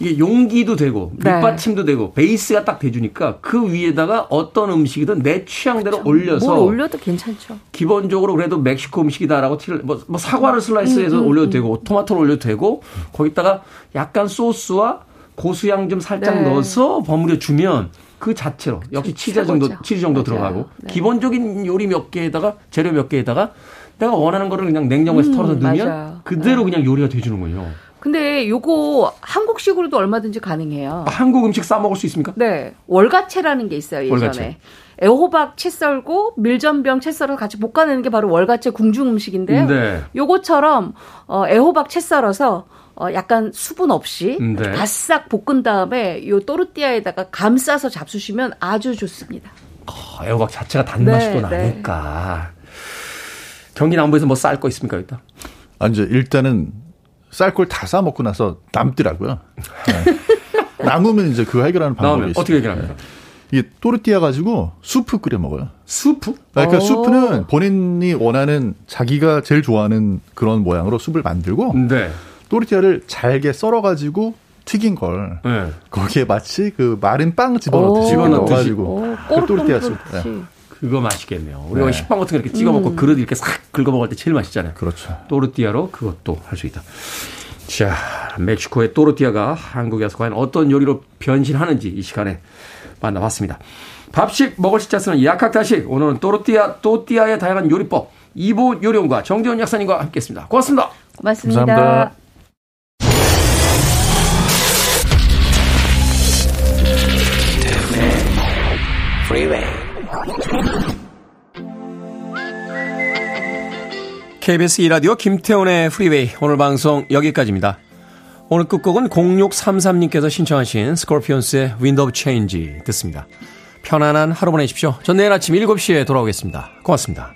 이게 용기도 되고 네. 밑받침도 되고 베이스가 딱 돼주니까 그 위에다가 어떤 음식이든 내 취향대로 올려서 뭘 올려도 괜찮죠. 기본적으로 그래도 멕시코 음식이다라고 티를 뭐, 뭐 사과를 슬라이스해서 음, 올려도 되고 토마토를 올려도 되고 거기다가 약간 소스와 고수향 좀 살짝 네. 넣어서 버무려 주면 그 자체로 역시 치즈 정도. 치즈 정도 맞아요. 들어가고 네. 기본적인 요리 몇 개에다가 재료 몇 개에다가 내가 원하는 거를 그냥 냉장고에서 음, 털어서 넣으면 맞아요. 그대로 네. 그냥 요리가 돼주는군요. 근데 요거 한국식으로도 얼마든지 가능해요. 한국 음식 싸 먹을 수 있습니까? 네. 월가채라는 게 있어요, 예전에. 월가채. 애호박 채 썰고 밀전병 채 썰어서 같이 볶아내는 게 바로 월가채 궁중 음식인데요. 네. 요거처럼 어, 애호박 채 썰어서 어, 약간 수분 없이 네. 바싹 볶은 다음에 요 또르띠아에다가 감 싸서 잡수시면 아주 좋습니다. 어, 애호박 자체가 단맛이 네, 또 네. 나니까. 경기 남부에서 뭐 쌀 거 있습니까, 일단? 아, 이제 일단은 쌀걸다싸 먹고 나서 남더라고요. 네. 남으면 이제 그거 해결하는 방법이 있어요. 어떻게 해결합니까? 이 또르띠아 가지고 수프 끓여 먹어요. 수프? 그러니까 오. 수프는 본인이 원하는 자기가 제일 좋아하는 그런 모양으로 숲을 만들고 네. 또르띠아를 잘게 썰어 가지고 튀긴 걸 네. 거기에 마치 그 마른 빵 집어넣듯이 집어넣듯이. 넣어가지고 오, 그 또르띠아 숲. 꼬르륵 네. 그거 맛있겠네요. 우리가 네. 식빵 같은 거 이렇게 찍어 먹고 그릇 이렇게 싹 긁어 먹을 때 제일 맛있잖아요. 그렇죠. 또르띠아로 그것도 할 수 있다. 자, 멕시코의 또르띠아가 한국에 와서 과연 어떤 요리로 변신하는지 이 시간에 만나봤습니다. 밥식 먹을 시자 쓰는 약학다식 오늘은 또르띠아 또띠아의 다양한 요리법 이보 요리원과 정재훈 약사님과 함께했습니다. 고맙습니다. 고맙습니다. 감사합니다. Freeway. KBS 2라디오 김태훈의 프리웨이 오늘 방송 여기까지입니다. 오늘 끝곡은 0633님께서 신청하신 스콜피온스의 Wind of Change 듣습니다. 편안한 하루 보내십시오. 전 내일 아침 7시에 돌아오겠습니다. 고맙습니다.